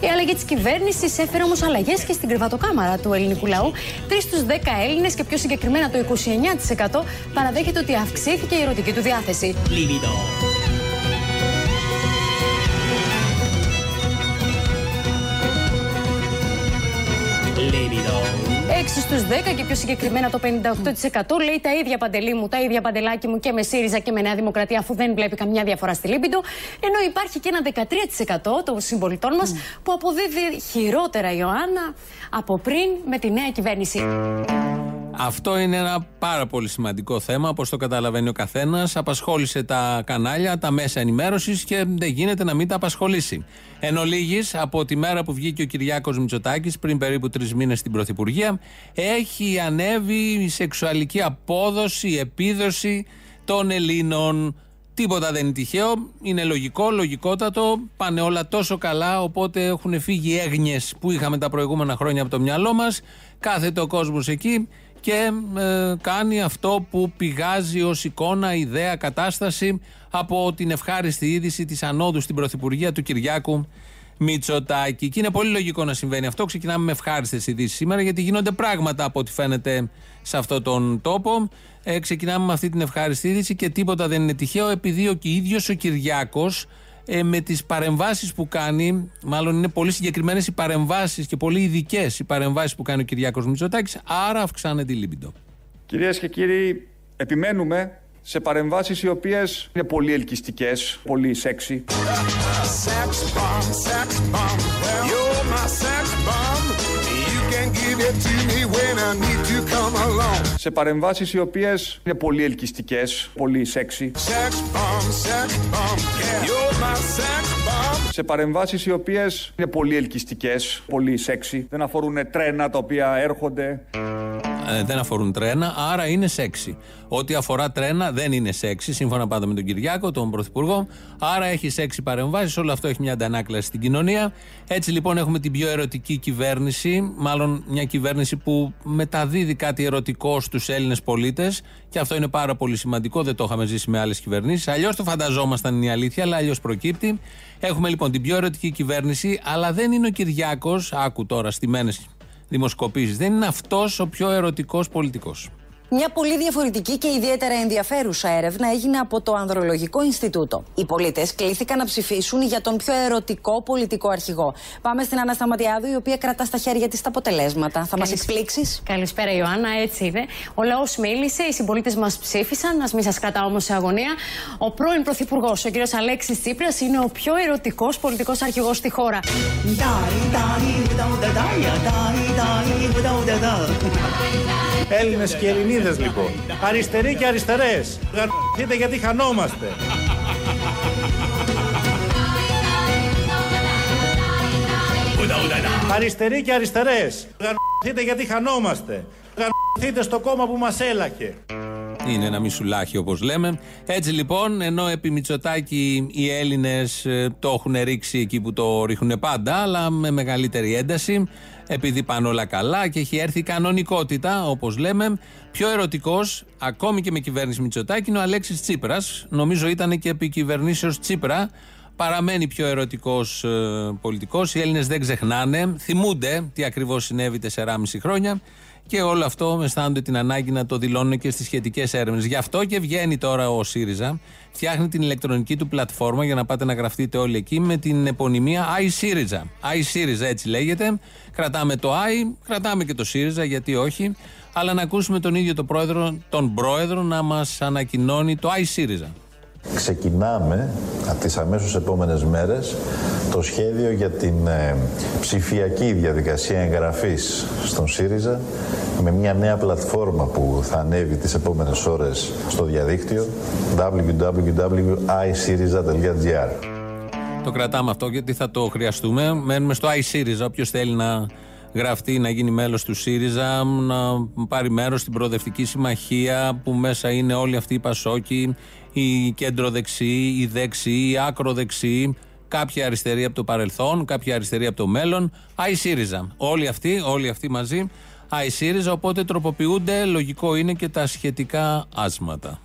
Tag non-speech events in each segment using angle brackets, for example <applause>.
Η αλλαγή της κυβέρνησης έφερε όμως αλλαγές και στην κρεβατοκάμαρα του ελληνικού λαού. Τρεις στους 10 Έλληνες και πιο συγκεκριμένα το 29% παραδέχεται ότι αυξήθηκε η ερωτική του διάθεση. 6 στους 10 και πιο συγκεκριμένα το 58% λέει τα ίδια παντελή μου, τα ίδια παντελάκι μου και με ΣΥΡΙΖΑ και με Νέα Δημοκρατία, αφού δεν βλέπει καμιά διαφορά στη Λίμπιντο. Ενώ υπάρχει και ένα 13% των συμπολιτών μας που αποδίδει χειρότερα, Ιωάννα, από πριν με τη νέα κυβέρνηση. Αυτό είναι ένα πάρα πολύ σημαντικό θέμα, όπως το καταλαβαίνει ο καθένας. Απασχόλησε τα κανάλια, τα μέσα ενημέρωσης και δεν γίνεται να μην τα απασχολήσει. Εν ολίγης, από τη μέρα που βγήκε ο Κυριάκος Μητσοτάκης, πριν περίπου τρεις μήνες στην Πρωθυπουργία, έχει ανέβει η σεξουαλική απόδοση, η επίδοση των Ελλήνων. Τίποτα δεν είναι τυχαίο. Είναι λογικό, λογικότατο. Πάνε όλα τόσο καλά. Οπότε έχουν φύγει έγνοιες που είχαμε τα προηγούμενα χρόνια από το μυαλό μας. Κάθεται ο κόσμος εκεί και ε, κάνει αυτό που πηγάζει ως εικόνα, ιδέα, κατάσταση από την ευχάριστη είδηση της ανόδου στην Πρωθυπουργία του Κυριάκου Μητσοτάκη. Και είναι πολύ λογικό να συμβαίνει αυτό. Ξεκινάμε με ευχάριστες ειδήσεις σήμερα, γιατί γίνονται πράγματα από ό,τι φαίνεται σε αυτόν τον τόπο. Ε, ξεκινάμε με αυτή την ευχάριστη είδηση και τίποτα δεν είναι τυχαίο, επειδή ο ίδιος ο Κυριάκος ε, με τις παρεμβάσεις που κάνει, μάλλον είναι πολύ συγκεκριμένες οι παρεμβάσεις και πολύ ειδικές οι παρεμβάσεις που κάνει ο Κυριάκος Μητσοτάκης, άρα αυξάνεται η λίμπιντο. Κυρίες και κύριοι, επιμένουμε σε παρεμβάσεις οι οποίες είναι πολύ ελκυστικές, πολύ σεξι. Σε παρεμβάσεις οι οποίες είναι πολύ ελκυστικές, πολύ σεξι. Σε παρεμβάσεις οι οποίες είναι πολύ ελκυστικές, πολύ σεξι. Δεν αφορούν τρένα τα οποία έρχονται. Ε, δεν αφορούν τρένα, άρα είναι σεξι. Ό,τι αφορά τρένα δεν είναι σεξι, σύμφωνα πάντα με τον Κυριάκο, τον Πρωθυπουργό. Άρα έχει σεξι παρεμβάσεις, όλο αυτό έχει μια αντανάκλαση στην κοινωνία. Έτσι λοιπόν έχουμε την πιο ερωτική κυβέρνηση, μάλλον μια κυβέρνηση που μεταδίδει κάτι ερωτικό στους Έλληνες πολίτες. Και αυτό είναι πάρα πολύ σημαντικό, δεν το είχαμε ζήσει με άλλες κυβερνήσεις. Αλλιώς το φανταζόμασταν είναι η αλήθεια, αλλά αλλιώς προκύπτει. Έχουμε λοιπόν την πιο ερωτική κυβέρνηση, αλλά δεν είναι ο Κυριάκος, άκου τώρα στημένες δημοσκοπήσεις. Δεν είναι αυτός ο πιο ερωτικός πολιτικός. Μια πολύ διαφορετική και ιδιαίτερα ενδιαφέρουσα έρευνα έγινε από το Ανδρολογικό Ινστιτούτο. Οι πολίτες κλήθηκαν να ψηφίσουν για τον πιο ερωτικό πολιτικό αρχηγό. Πάμε στην Ανασταματιάδου, η οποία κρατά στα χέρια της τα αποτελέσματα. Θα μας εξπλήξει. Καλησπέρα, Ιωάννα, έτσι είναι. Ο λαός μίλησε, οι συμπολίτες μας ψήφισαν. Α μην σας κρατάω όμως σε αγωνία. Ο πρώην Πρωθυπουργός, ο κ. Αλέξης Τσίπρας, είναι ο πιο ερωτικός πολιτικός αρχηγός στη χώρα. Έλληνες και Ελληνίδες λοιπόν. Αριστεροί και αριστερές. Γαρθείτε γιατί χανόμαστε. Αριστεροί και αριστερές. Γαρθείτε γιατί χανόμαστε. Γαρθείτε στο κόμμα που μας έλαχε. Είναι ένα μισουλάχι όπως λέμε. Έτσι λοιπόν, ενώ επί Μητσοτάκη οι Έλληνες ε, το έχουν ρίξει εκεί που το ρίχνουν πάντα, αλλά με μεγαλύτερη ένταση, επειδή πάνε όλα καλά και έχει έρθει η κανονικότητα, όπως λέμε. Πιο ερωτικός, ακόμη και με κυβέρνηση Μητσοτάκη, είναι ο Αλέξης Τσίπρας. Νομίζω ήταν και επί κυβερνήσεως Τσίπρα. Παραμένει πιο ερωτικός ε, πολιτικός. Οι Έλληνες δεν ξεχνάνε. Θυμούνται τι ακριβώς συνέβη 4,5 χρόνια. Και όλο αυτό αισθάνονται την ανάγκη να το δηλώνουν και στις σχετικές έρευνες. Γι' αυτό και βγαίνει τώρα ο ΣΥΡΙΖΑ, φτιάχνει την ηλεκτρονική του πλατφόρμα για να πάτε να γραφτείτε όλοι εκεί με την επωνυμία iSyriza. iSyriza έτσι λέγεται. Κρατάμε το i, κρατάμε και το ΣΥΡΙΖΑ, γιατί όχι. Αλλά να ακούσουμε τον ίδιο τον πρόεδρο, τον πρόεδρο να μας ανακοινώνει το iSyriza. Ξεκινάμε από τις αμέσως επόμενες μέρες το σχέδιο για την ε, ψηφιακή διαδικασία εγγραφής στον ΣΥΡΙΖΑ με μια νέα πλατφόρμα που θα ανέβει τις επόμενες ώρες στο διαδίκτυο www.iSyriza.gr Το κρατάμε αυτό γιατί θα το χρειαστούμε. Μένουμε στο iSyriza. Όποιος θέλει να γραφτεί να γίνει μέλος του ΣΥΡΙΖΑ, να πάρει μέρος στην προοδευτική συμμαχία που μέσα είναι όλοι αυτοί οι Πασόκοι, οι κέντρο-δεξιοί, οι δεξιοί, οι άκρο-δεξιοί, κάποια αριστερή από το παρελθόν, κάποια αριστερή από το μέλλον. Άι ΣΥΡΙΖΑ. Όλοι αυτοί, όλοι αυτοί μαζί. Άι ΣΥΡΙΖΑ. Οπότε τροποποιούνται. Λογικό είναι και τα σχετικά άσματα.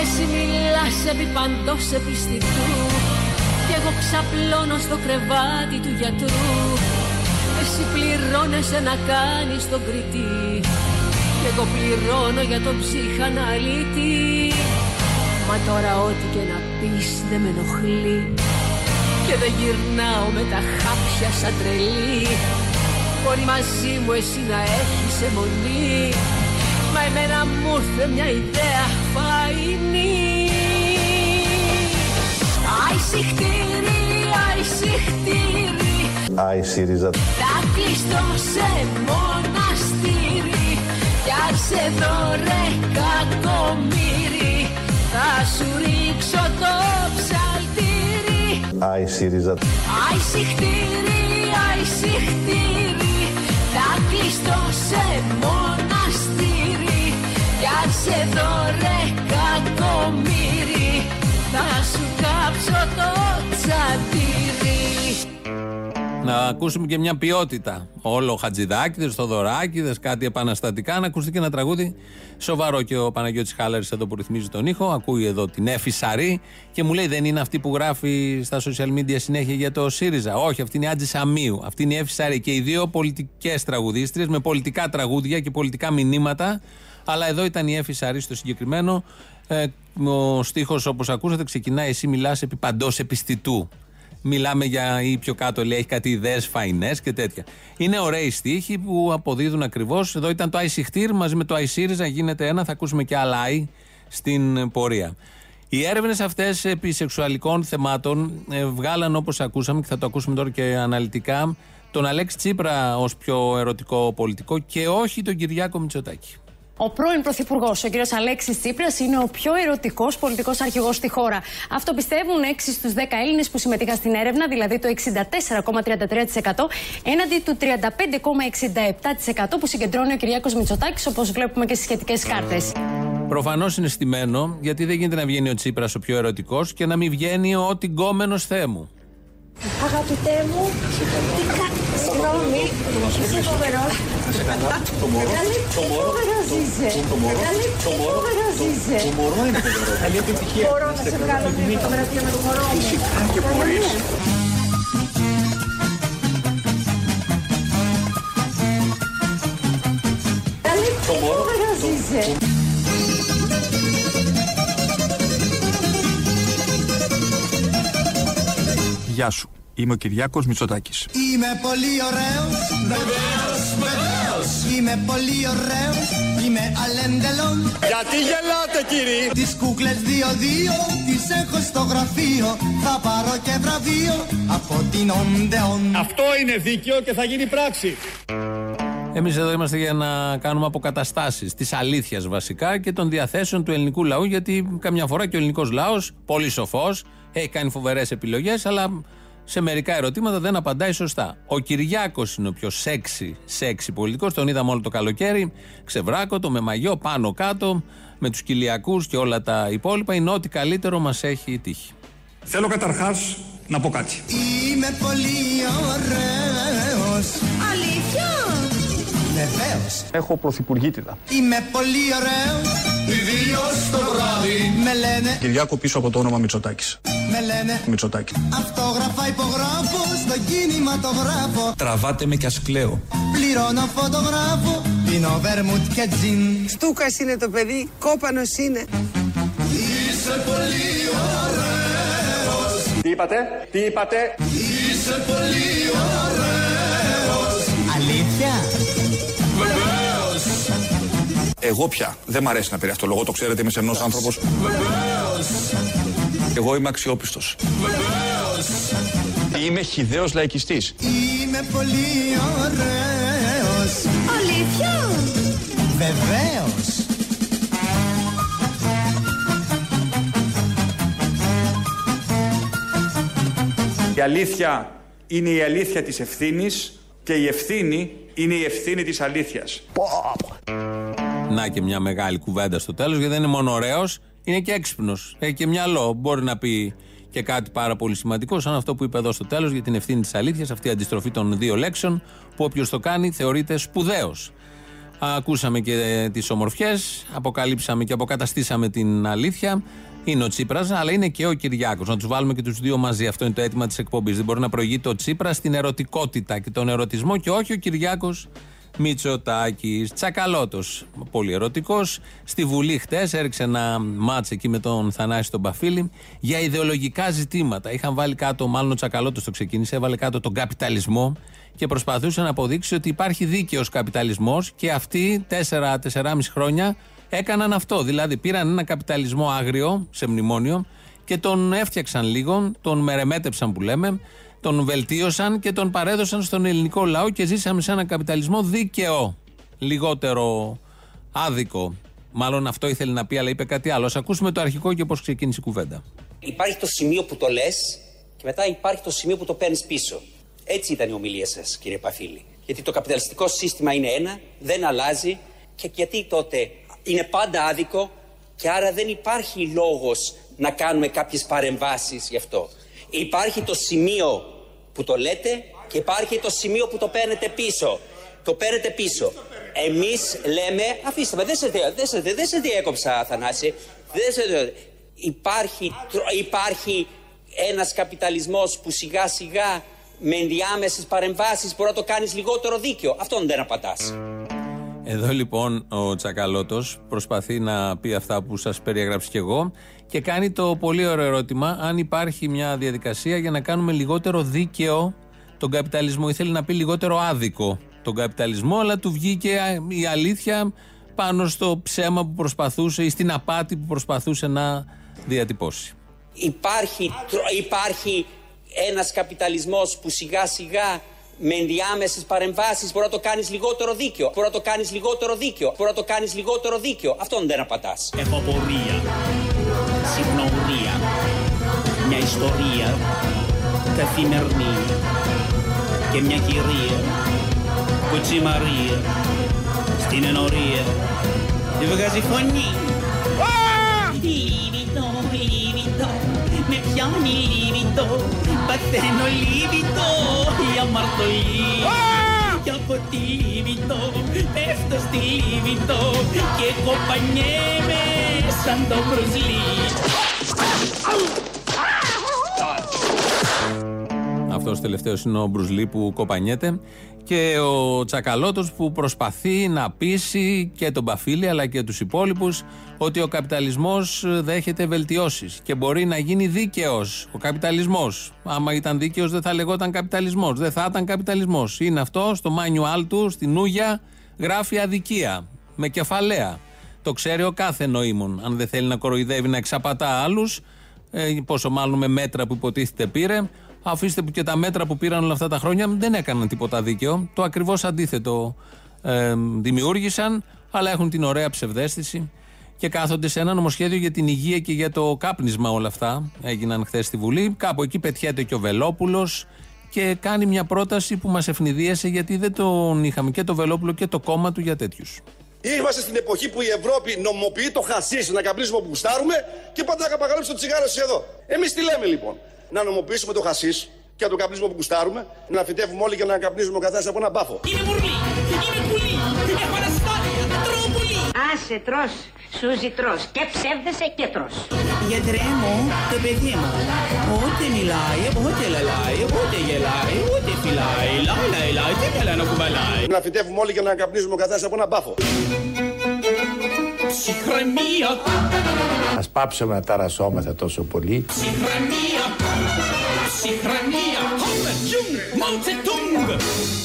Εσύ μιλάς επί παντός ξαπλώνω στο κρεβάτι του γιατρού. Εσύ πληρώνεσαι να κάνεις τον κριτή. Κι εγώ πληρώνω για τον ψυχαναλήτη. Μα τώρα ό,τι και να πεις δεν με ενοχλεί. Και δεν γυρνάω με τα χάπια σαν τρελή. Μπορεί μαζί μου εσύ να έχεις αιμονή. Μα εμένα μου ήρθε μια ιδέα φαϊνή. Άι συχτήρι, άι συχτήρι Άι ΣΥΡΙΖΑ. Θα κλειστώ σε μοναστήρι. Κι αν σε δω ρε κακομύρι Θα σου ρίξω το ψαλτήρι. Άι ΣΥΡΙΖΑ. Άι συχτήρι, άι συχτήρι Θα κλειστώ σε μοναστήρι. Κι αν σε δω ρε κακομύρι Θα σου κάψω το τσαντήρι Να ακούσουμε και μια ποιότητα. Όλο Χατζηδάκηδες, Θοδωράκηδες, κάτι επαναστατικά. Να ακουστεί και ένα τραγούδι σοβαρό. Και ο Παναγιώτης Χάλαρης εδώ που ρυθμίζει τον ήχο, ακούει εδώ την Εφη Σαρή και μου λέει: Δεν είναι αυτή που γράφει στα social media συνέχεια για το ΣΥΡΙΖΑ. Όχι, αυτή είναι η Άτζη Σαμίου. Αυτή είναι η Εφη Σαρή. Και οι δύο πολιτικές τραγουδίστριες με πολιτικά τραγούδια και πολιτικά μηνύματα. Αλλά εδώ ήταν η Εφη Σαρή στο συγκεκριμένο. Ε, ο στίχος, όπως ακούσατε, ξεκινάει: Εσύ μιλάς επί παντός επιστητού. Μιλάμε για ή πιο κάτω λέει έχει κάτι ιδέες φαϊνές και τέτοια. Είναι ωραίοι στίχοι που αποδίδουν ακριβώς. Εδώ ήταν το Αϊσιχτήρ μαζί με το Αϊσύριζα γίνεται ένα. Θα ακούσουμε και άλλα Άι στην πορεία. Οι έρευνες αυτές επί σεξουαλικών θεμάτων ε, βγάλαν όπως ακούσαμε και θα το ακούσουμε τώρα και αναλυτικά τον Αλέξη Τσίπρα ως πιο ερωτικό πολιτικό και όχι τον Κυριάκο Μητσοτάκη. Ο πρώην Πρωθυπουργός, ο κ. Αλέξης Τσίπρας, είναι ο πιο ερωτικός πολιτικός αρχηγός στη χώρα. Αυτό πιστεύουν 6 στους 10 Έλληνες που συμμετείχαν στην έρευνα, δηλαδή το 64,33% έναντι του 35,67% που συγκεντρώνει ο Κυριάκος Μητσοτάκης, όπως βλέπουμε και στις σχετικές κάρτες. Προφανώς είναι στημένο, γιατί δεν γίνεται να βγαίνει ο Τσίπρας ο πιο ερωτικός και να μην βγαίνει ο τυγκόμενο θέμου. Αγαπητέ μου, τι κα... Συγγνώμη, είσαι φοβερός. Καλή, τι φοβερός είσαι. Καλή, τι φοβερός είσαι. Το μωρό είναι φοβερό. Καλή επιτυχία. Μπορώ να σε βγάλω μια φωτογραφία με το μωρό μου. Φυσικά και μπορείς. Καλή, τι φοβερός είσαι. Γεια σου. Είμαι ο Κυριάκος Μητσοτάκης. Είμαι πολύ ωραίος Βεβαίως, βεβαίως Είμαι πολύ ωραίος Είμαι αλέντελον Γιατί γελάτε κύριε; Τις κούκλες δύο-δύο Τις έχω στο γραφείο Θα πάρω και βραβείο Από την Οντεόν Αυτό είναι δίκαιο και θα γίνει πράξη. Εμείς εδώ είμαστε για να κάνουμε αποκαταστάσεις της αλήθειας βασικά και των διαθέσεων του ελληνικού λαού. Γιατί καμιά φορά και ο ελληνικός λαός, πολύ σοφός, έχει κάνει φοβερές επιλογές, αλλά σε μερικά ερωτήματα δεν απαντάει σωστά. Ο Κυριάκος είναι ο πιο σεξι, σεξι πολιτικός. Τον είδαμε όλο το καλοκαίρι. Ξεβράκωτο, με μαγιό, πάνω κάτω, με τους κοιλιακούς και όλα τα υπόλοιπα. Είναι ό,τι καλύτερο μας έχει τύχει. Θέλω καταρχάς να πω κάτι. Είμαι πολύ ωραίος Αλήθεια; Βεβαίως Έχω πρωθυπουργήτητα. Είμαι πολύ ωραίος Ιδίως το βράδυ Με λένε Κυριάκο πίσω από το όνομα Μητσοτάκης. Με λένε Μητσοτάκη. Αυτόγραφα υπογράφω Στο κινηματογράφο Τραβάτε με κι ας κλαίω. Πληρώνω φωτογράφο Πίνω βέρμουτ και τζιν Στούκας είναι το παιδί, κόπανος είναι. Είσαι πολύ ωραίος Τι είπατε, τι είπατε; Είσαι πολύ ωραίος Αλήθεια; Εγώ πια. Δεν μ' αρέσει να πει αυτό λόγο, το ξέρετε, είμαι σεμνός άνθρωπος. Εγώ είμαι αξιόπιστος. Είμαι χιδαίος λαϊκιστής. Είμαι πολύ ωραίος Αλήθεια; Βεβαίως Η αλήθεια είναι η αλήθεια της ευθύνης και η ευθύνη είναι η ευθύνη της αλήθειας. Να και μια μεγάλη κουβέντα στο τέλος, γιατί δεν είναι μόνο ωραίος, είναι και έξυπνος. Έχει και μυαλό. Μπορεί να πει και κάτι πάρα πολύ σημαντικό, σαν αυτό που είπε εδώ στο τέλος για την ευθύνη της αλήθειας, αυτή η αντιστροφή των δύο λέξεων, που όποιος το κάνει θεωρείται σπουδαίος. Ακούσαμε και τις ομορφιές, αποκαλύψαμε και αποκαταστήσαμε την αλήθεια. Είναι ο Τσίπρας, αλλά είναι και ο Κυριάκος. Να τους βάλουμε και τους δύο μαζί. Αυτό είναι το αίτημα της εκπομπής. Δεν μπορεί να προηγείται ο Τσίπρα στην ερωτικότητα και τον ερωτισμό και όχι ο Κυριάκος Μητσοτάκης. Τσακαλώτος. Πολύ ερωτικός. Στη Βουλή χτες έριξε ένα μάτς εκεί με τον Θανάση τον Παφίλη για ιδεολογικά ζητήματα. Είχαν βάλει κάτω, μάλλον ο Τσακαλώτος το ξεκίνησε, έβαλε κάτω τον καπιταλισμό και προσπαθούσε να αποδείξει ότι υπάρχει δίκαιος καπιταλισμός και αυτοί 4-4,5 χρόνια έκαναν αυτό. Δηλαδή πήραν ένα καπιταλισμό άγριο σε μνημόνιο και τον έφτιαξαν λίγο, τον μερεμέτεψαν που λέμε, τον βελτίωσαν και τον παρέδωσαν στον ελληνικό λαό και ζήσαμε σε ένα καπιταλισμό δίκαιο. Λιγότερο άδικο. Μάλλον αυτό ήθελε να πει, αλλά είπε κάτι άλλο. Α ακούσουμε το αρχικό και πώς ξεκίνησε η κουβέντα. Υπάρχει το σημείο που το λες και μετά υπάρχει το σημείο που το παίρνεις πίσω. Έτσι ήταν η ομιλία σας, κύριε Παφίλη. Γιατί το καπιταλιστικό σύστημα είναι ένα, δεν αλλάζει και γιατί τότε είναι πάντα άδικο και άρα δεν υπάρχει λόγος να κάνουμε κάποιες παρεμβάσεις γι' αυτό. Υπάρχει το σημείο που το λέτε και υπάρχει το σημείο που το παίρνετε πίσω. Το παίρνετε πίσω. Εμείς λέμε, αφήστε με, δεν σε, δεν σε, δεν σε διέκοψα Θανάση, δεν σε, υπάρχει, υπάρχει ένας καπιταλισμός που σιγά σιγά με ενδιάμεσες παρεμβάσεις μπορεί να το κάνεις λιγότερο δίκαιο. Αυτόν δεν απαντάς. Εδώ λοιπόν ο Τσακαλώτος προσπαθεί να πει αυτά που σας περιέγραψα και εγώ και κάνει το πολύ ωραίο ερώτημα αν υπάρχει μια διαδικασία για να κάνουμε λιγότερο δίκαιο τον καπιταλισμό. Ήθελε να πει λιγότερο άδικο τον καπιταλισμό, αλλά του βγήκε η αλήθεια πάνω στο ψέμα που προσπαθούσε ή στην απάτη που προσπαθούσε να διατυπώσει. Υπάρχει, υπάρχει ένας καπιταλισμός που σιγά σιγά με ενδιάμεσες παρεμβάσεις μπορεί να το κάνεις λιγότερο δίκαιο. Μπορεί να το κάνεις λιγότερο δίκαιο. Μπορεί να το κάνεις λιγότερο δίκαιο. Αυτόν δεν απαντάς. Έχω πορεία, συχνορία, μια ιστορία καθημερινή και μια κυρία, κουτσί Μαρία, στην ενορία, τη βγάζει φωνή. Λίβιτο, λίβιτο, με πιάνει λίβιτο, παθαίνω λίβιτο, η αμαρτωλή. Και από τη λίβιτο, πέφτω στη λίβιτο και κοπανιέμαι σαν το μπρουσλί. Αυτός τελευταίος είναι ο Μπρουσλί που κοπανιέται. Και ο Τσακαλώτος που προσπαθεί να πείσει και τον Παφίλη αλλά και τους υπόλοιπους ότι ο καπιταλισμός δέχεται βελτιώσεις και μπορεί να γίνει δίκαιος. Ο καπιταλισμός. Άμα ήταν δίκαιος, δεν θα λεγόταν καπιταλισμός. Δεν θα ήταν καπιταλισμός. Είναι αυτό στο μάνιουάλ του, στην Ούγια, γράφει αδικία. Με κεφαλαία. Το ξέρει ο κάθε νοήμων. Αν δεν θέλει να κοροϊδεύει, να εξαπατά άλλους, ε, πόσο μάλλον με μέτρα που υποτίθεται πήρε, Αφήστε που και τα μέτρα που πήραν όλα αυτά τα χρόνια δεν έκαναν τίποτα δίκαιο. Το ακριβώς αντίθετο ε, δημιούργησαν, αλλά έχουν την ωραία ψευδέστηση και κάθονται σε ένα νομοσχέδιο για την υγεία και για το κάπνισμα όλα αυτά. Έγιναν χθες στη Βουλή. Κάπου εκεί πετιέται και ο Βελόπουλος και κάνει μια πρόταση που μας ευνηδίασε γιατί δεν τον είχαμε και το Βελόπουλο και το κόμμα του για τέτοιους. Είμαστε στην εποχή που η Ευρώπη νομιμοποιεί το χασί να καπνίσουμε που γουστάρουμε και πάντα να καπαγαλέψει το τσιγάρο εδώ. Εμείς τι λέμε λοιπόν; Να νομοποιήσουμε το χασίς και να το καπνίσουμε που κουστάρουμε, να φυτεύουμε όλοι και να καπνίζουμε ο καθένας από ένα μπάφο. Είναι μουρλί, είναι πουλί, έχω αναστάλεια, τρώω πολύ. Άσε τρως, Σούζι τρως και ψεύδεσαι και τρως. Γιατρέ μου, το παιδί μου, ούτε μιλάει, ούτε λαλάει, ούτε γελάει, ούτε φυλάει, λάει, λάει, λάει, τι καλά να κουβαλάει. Να φυτεύουμε όλοι και να καπνίζουμε ο καθένας από ένα μπάφο. Ψυχραιμία, Ας πάψουμε να ταρασσόμεθα τόσο πολύ. ψυχραιμία, ψυχραιμία, χόμε, τζουμ, μάουτσε τούγκ.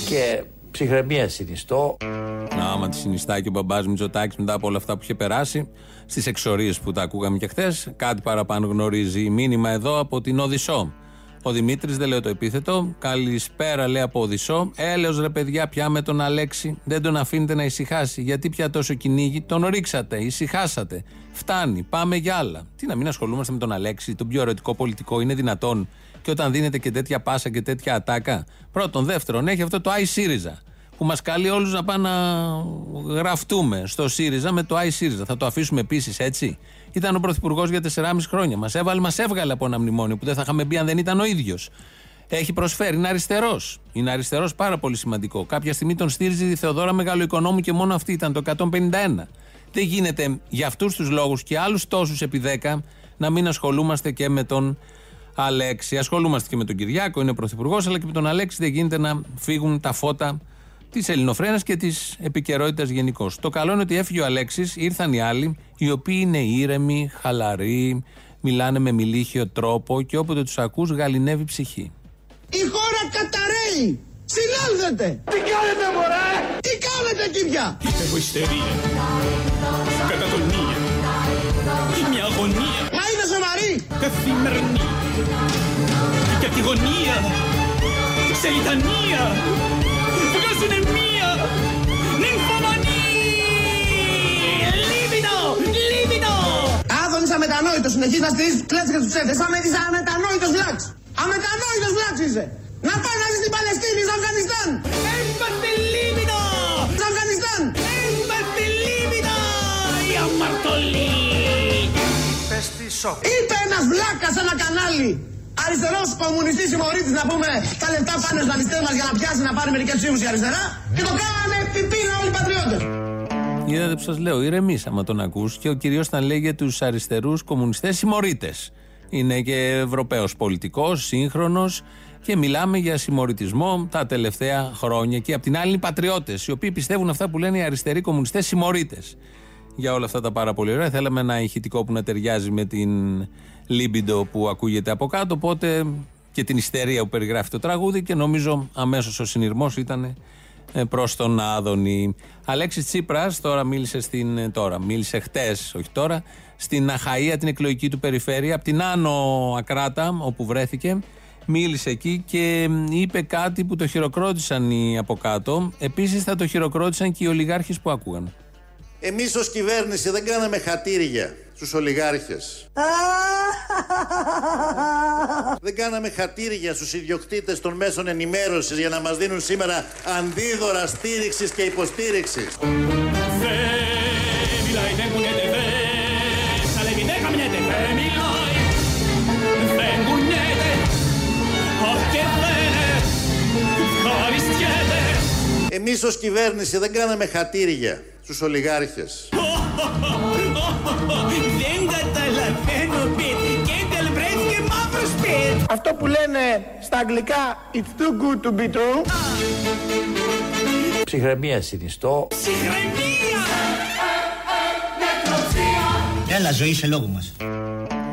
Και ψυχραιμία συνιστώ. Να, άμα τη συνιστά και ο μπαμπάς Μητσοτάκη μετά από όλα αυτά που είχε περάσει, στις εξορίες που τα ακούγαμε και χθες, κάτι παραπάνω γνωρίζει. Μήνυμα εδώ από την Οδυσσό. Ο Δημήτρης, δεν λέω το επίθετο. Καλησπέρα, λέει από Οδυσσό. Έλεος ρε παιδιά, πια με τον Αλέξη. Δεν τον αφήνετε να ησυχάσει. Γιατί πια τόσο κυνήγι, τον ρίξατε, ησυχάσατε. Φτάνει, πάμε για άλλα. Τι να μην ασχολούμαστε με τον Αλέξη, τον πιο ερωτικό πολιτικό, είναι δυνατόν. Και όταν δίνεται και τέτοια πάσα και τέτοια ατάκα. Πρώτον, δεύτερον, έχει αυτό το Άι ΣΥΡΙΖΑ που μας καλεί όλους να πάμε να γραφτούμε στο ΣΥΡΙΖΑ με το Άι ΣΥΡΙΖΑ. Θα το αφήσουμε επίσης έτσι; Ήταν ο Πρωθυπουργός για 4,5 χρόνια. Μας έβαλε, μας έβγαλε από ένα μνημόνιο που δεν θα είχαμε μπει αν δεν ήταν ο ίδιος. Έχει προσφέρει, είναι αριστερός. Είναι αριστερός πάρα πολύ σημαντικό. Κάποια στιγμή τον στήριζε η Θεοδόρα Μεγαλοοικονόμου και μόνο αυτή ήταν το 151. Δεν γίνεται για αυτούς τους λόγους και άλλους τόσους επί 10 να μην ασχολούμαστε και με τον Αλέξη. Ασχολούμαστε και με τον Κυριάκο, είναι πρωθυπουργός, αλλά και με τον Αλέξη δεν γίνεται να φύγουν τα φώτα της ελληνοφρένας και της επικαιρότητας γενικώ. Το καλό είναι ότι έφυγε ο Αλέξης, ήρθαν οι άλλοι, οι οποίοι είναι ήρεμοι, χαλαροί, μιλάνε με μιλίχιο τρόπο και όποτε τους ακούς γαλινεύει ψυχή. Η χώρα καταραίει! Συνέλθετε! Τι κάνετε μωρέ! Τι κάνετε κύρια! Έχω ιστερία, κατατονία, μια αγωνία Μα είναι σοβαρή! καθημερινή και τη γωνία σε λιτανία βγάζουνε μία νυμφομανία Λίβινο! Λίβινο! Άδωνης αμετανόητος συνεχίζει να στηρίζει τους κλέτς και τους ψεύτες. Άμα είσαι αμετανόητος βλάξ. Αμετανόητος βλάξ είσαι. Να πάει να ζεις στην Παλαιστίνη, στο Αφγανιστάν. Είμαστε Λίβινο! Στο Αφγανιστάν. Είμαστε Λίβινο! Η αμαρτωλή! Είπε ένας βλάκας σε ένα κανάλι. Αριστερός κομμουνιστής συμμορήτης να πούμε τα λεφτά πάνε στους δανειστές μας για να πιάσει να πάρει μερικές ψήφους η αριστερά και το κάνανε πιπίνα όλοι οι πατριώτες. Είδατε που σας λέω, ηρεμείς άμα τον ακούς και ο κυρίω όταν λέει για τους αριστερούς κομμουνιστές συμμορίτε. Είναι και Ευρωπαίος πολιτικός, σύγχρονος και μιλάμε για συμμοριτισμό τα τελευταία χρόνια. Και απ' την άλλη είναι οι πατριώτες, οι οποίοι πιστεύουν αυτά που λένε οι αριστεροί κομμουνιστές συμμορίτε. Για όλα αυτά τα πάρα πολύ ωραία. Θέλαμε ένα ηχητικό που να ταιριάζει με την λίμπιντο που ακούγεται από κάτω. Οπότε και την ιστερία που περιγράφει το τραγούδι και νομίζω αμέσως ο συνειρμός ήταν προς τον Άδωνη. Αλέξης Τσίπρας τώρα μίλησε στην. ε, Τώρα, μίλησε χτες, όχι τώρα, στην Αχαία, την εκλογική του περιφέρεια, από την Άνω Ακράτα, όπου βρέθηκε. Μίλησε εκεί και μ, είπε κάτι που το χειροκρότησαν οι από κάτω. Επίσης θα το χειροκρότησαν και οι ολιγάρχες που άκουγαν. Εμείς ως κυβέρνηση δεν κάναμε χατήρια στους ολιγάρχες. <laughs> δεν κάναμε χατήρια στους ιδιοκτήτες των μέσων ενημέρωσης για να μας δίνουν σήμερα αντίδωρα στήριξης και υποστήριξης. Εμείς ως κυβέρνηση δεν κάναμε χατήρια στους ολιγάρχες. Δεν καταλαβαίνω, Πιτ, και δεν βρέθηκε μαύρος σπιτ. Αυτό που λένε στα αγγλικά It's too good to be true. Ψυχραιμία συνιστώ. Ψυχραιμία! Έλα ζωή σε λόγο μας.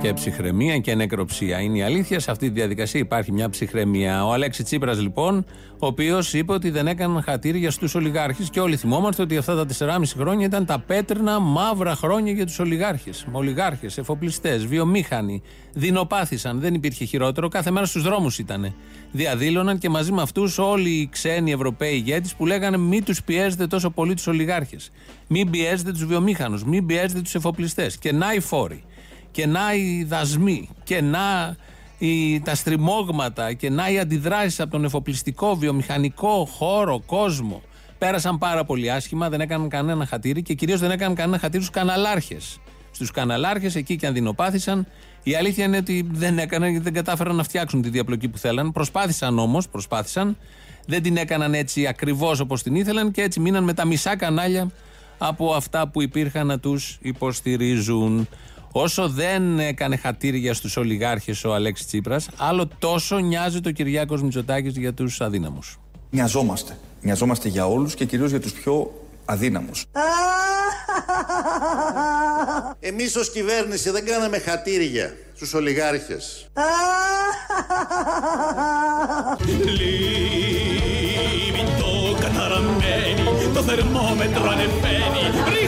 Και ψυχραιμία και νεκροψία. Είναι η αλήθεια. Σε αυτή τη διαδικασία υπάρχει μια ψυχραιμία. Ο Αλέξη Τσίπρας, λοιπόν, ο οποίος είπε ότι δεν έκαναν χατήρια στους ολιγάρχες και όλοι θυμόμαστε ότι αυτά τα 4,5 χρόνια ήταν τα πέτρινα μαύρα χρόνια για τους ολιγάρχες. Ολιγάρχες, εφοπλιστές, βιομήχανοι. Δεινοπάθησαν. Δεν υπήρχε χειρότερο. Κάθε μέρα στους δρόμους ήταν. Διαδήλωναν και μαζί με αυτούς όλοι οι ξένοι Ευρωπαίοι ηγέτες που λέγανε μην τους πιέζετε τόσο πολύ τους ολιγάρχες. Μην πιέζετε τους βιομήχανους. Μην πιέζετε τους εφοπλιστές. Και να οι φόροι και να οι δασμοί και να οι, τα στριμώγματα και να οι αντιδράσεις από τον εφοπλιστικό, βιομηχανικό χώρο, κόσμο πέρασαν πάρα πολύ άσχημα, δεν έκαναν κανένα χατήρι και κυρίως δεν έκαναν κανένα χατήρι στους καναλάρχες. Στους καναλάρχες εκεί και αντινοπάθησαν. Η αλήθεια είναι ότι δεν έκαναν γιατί δεν κατάφεραν να φτιάξουν τη διαπλοκή που θέλαν. Προσπάθησαν όμως, προσπάθησαν. Δεν την έκαναν έτσι ακριβώς όπως την ήθελαν και έτσι μείναν με τα μισά κανάλια από αυτά που υπήρχαν να τους υποστηρίζουν. Όσο δεν έκανε χατήρια στους ολιγάρχες ο Αλέξης Τσίπρας, άλλο τόσο νοιάζει το Κυριάκος Μητσοτάκης για τους αδύναμους. Νοιαζόμαστε. Νοιαζόμαστε για όλους και κυρίως για τους πιο αδύναμους. Εμείς ως κυβέρνηση δεν κάναμε χατήρια στους ολιγάρχες. Λίμητο καταραμένη, το θερμόμετρο ανεβαίνει,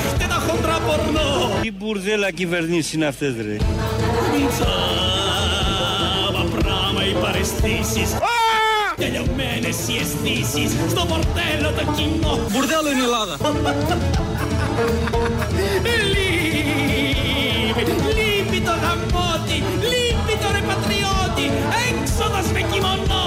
ρίχτε τα χοντρά πορνό. Τι μπουρδέλα κυβερνήσεις είναι αυτές ρε. Τσάμα πράμα οι παρεστήσεις, τελειωμένες οι αισθήσεις, στο πορτέλο το κοινό. Μπουρδέλο είναι η Ελλάδα. Λύπη, λύπη το γαμότι, λύπη το ρε πατριώτη, έξοδος με κιμονό.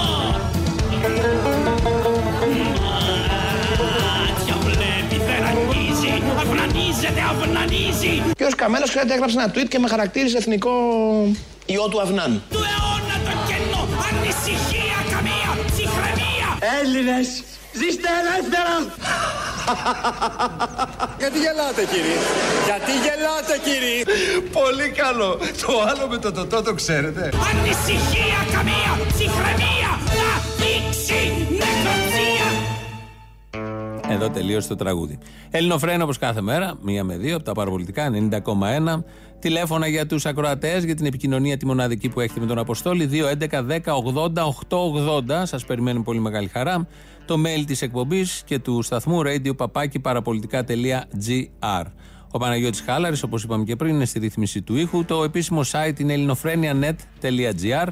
Αυνανίζεται, αυνανίζει. Και ως Καμένος ξέρετε έγραψε ένα tweet και με χαρακτήρισε εθνικό ιό του Αυνάν. Του αιώνα το κενό, ανησυχία καμία, ψυχραιμία. Έλληνες, ζήστε ελεύθερα! Γιατί γελάτε κύριε; Γιατί γελάτε κύριε; Πολύ καλό. Το άλλο με το τοτό το ξέρετε. Ανησυχία καμία, ψυχραιμία, να δείξει νεκροψία. Εδώ τελείωσε το τραγούδι. Ελληνοφρένα όπως κάθε μέρα, μία με δύο από τα παραπολιτικά, 90,1. Τηλέφωνα για τους ακροατές, για την επικοινωνία τη μοναδική που έχετε με τον Αποστόλη, 2.11.10.80.880. Σας περιμένουμε πολύ μεγάλη χαρά. Το mail της εκπομπής και του σταθμού radio παπάκι παραπολιτικά.gr. Ο Παναγιώτης Χάλαρης, όπως είπαμε και πριν, είναι στη ρύθμιση του ήχου. Το επίσημο site είναι ελληνοφρένια.net.gr.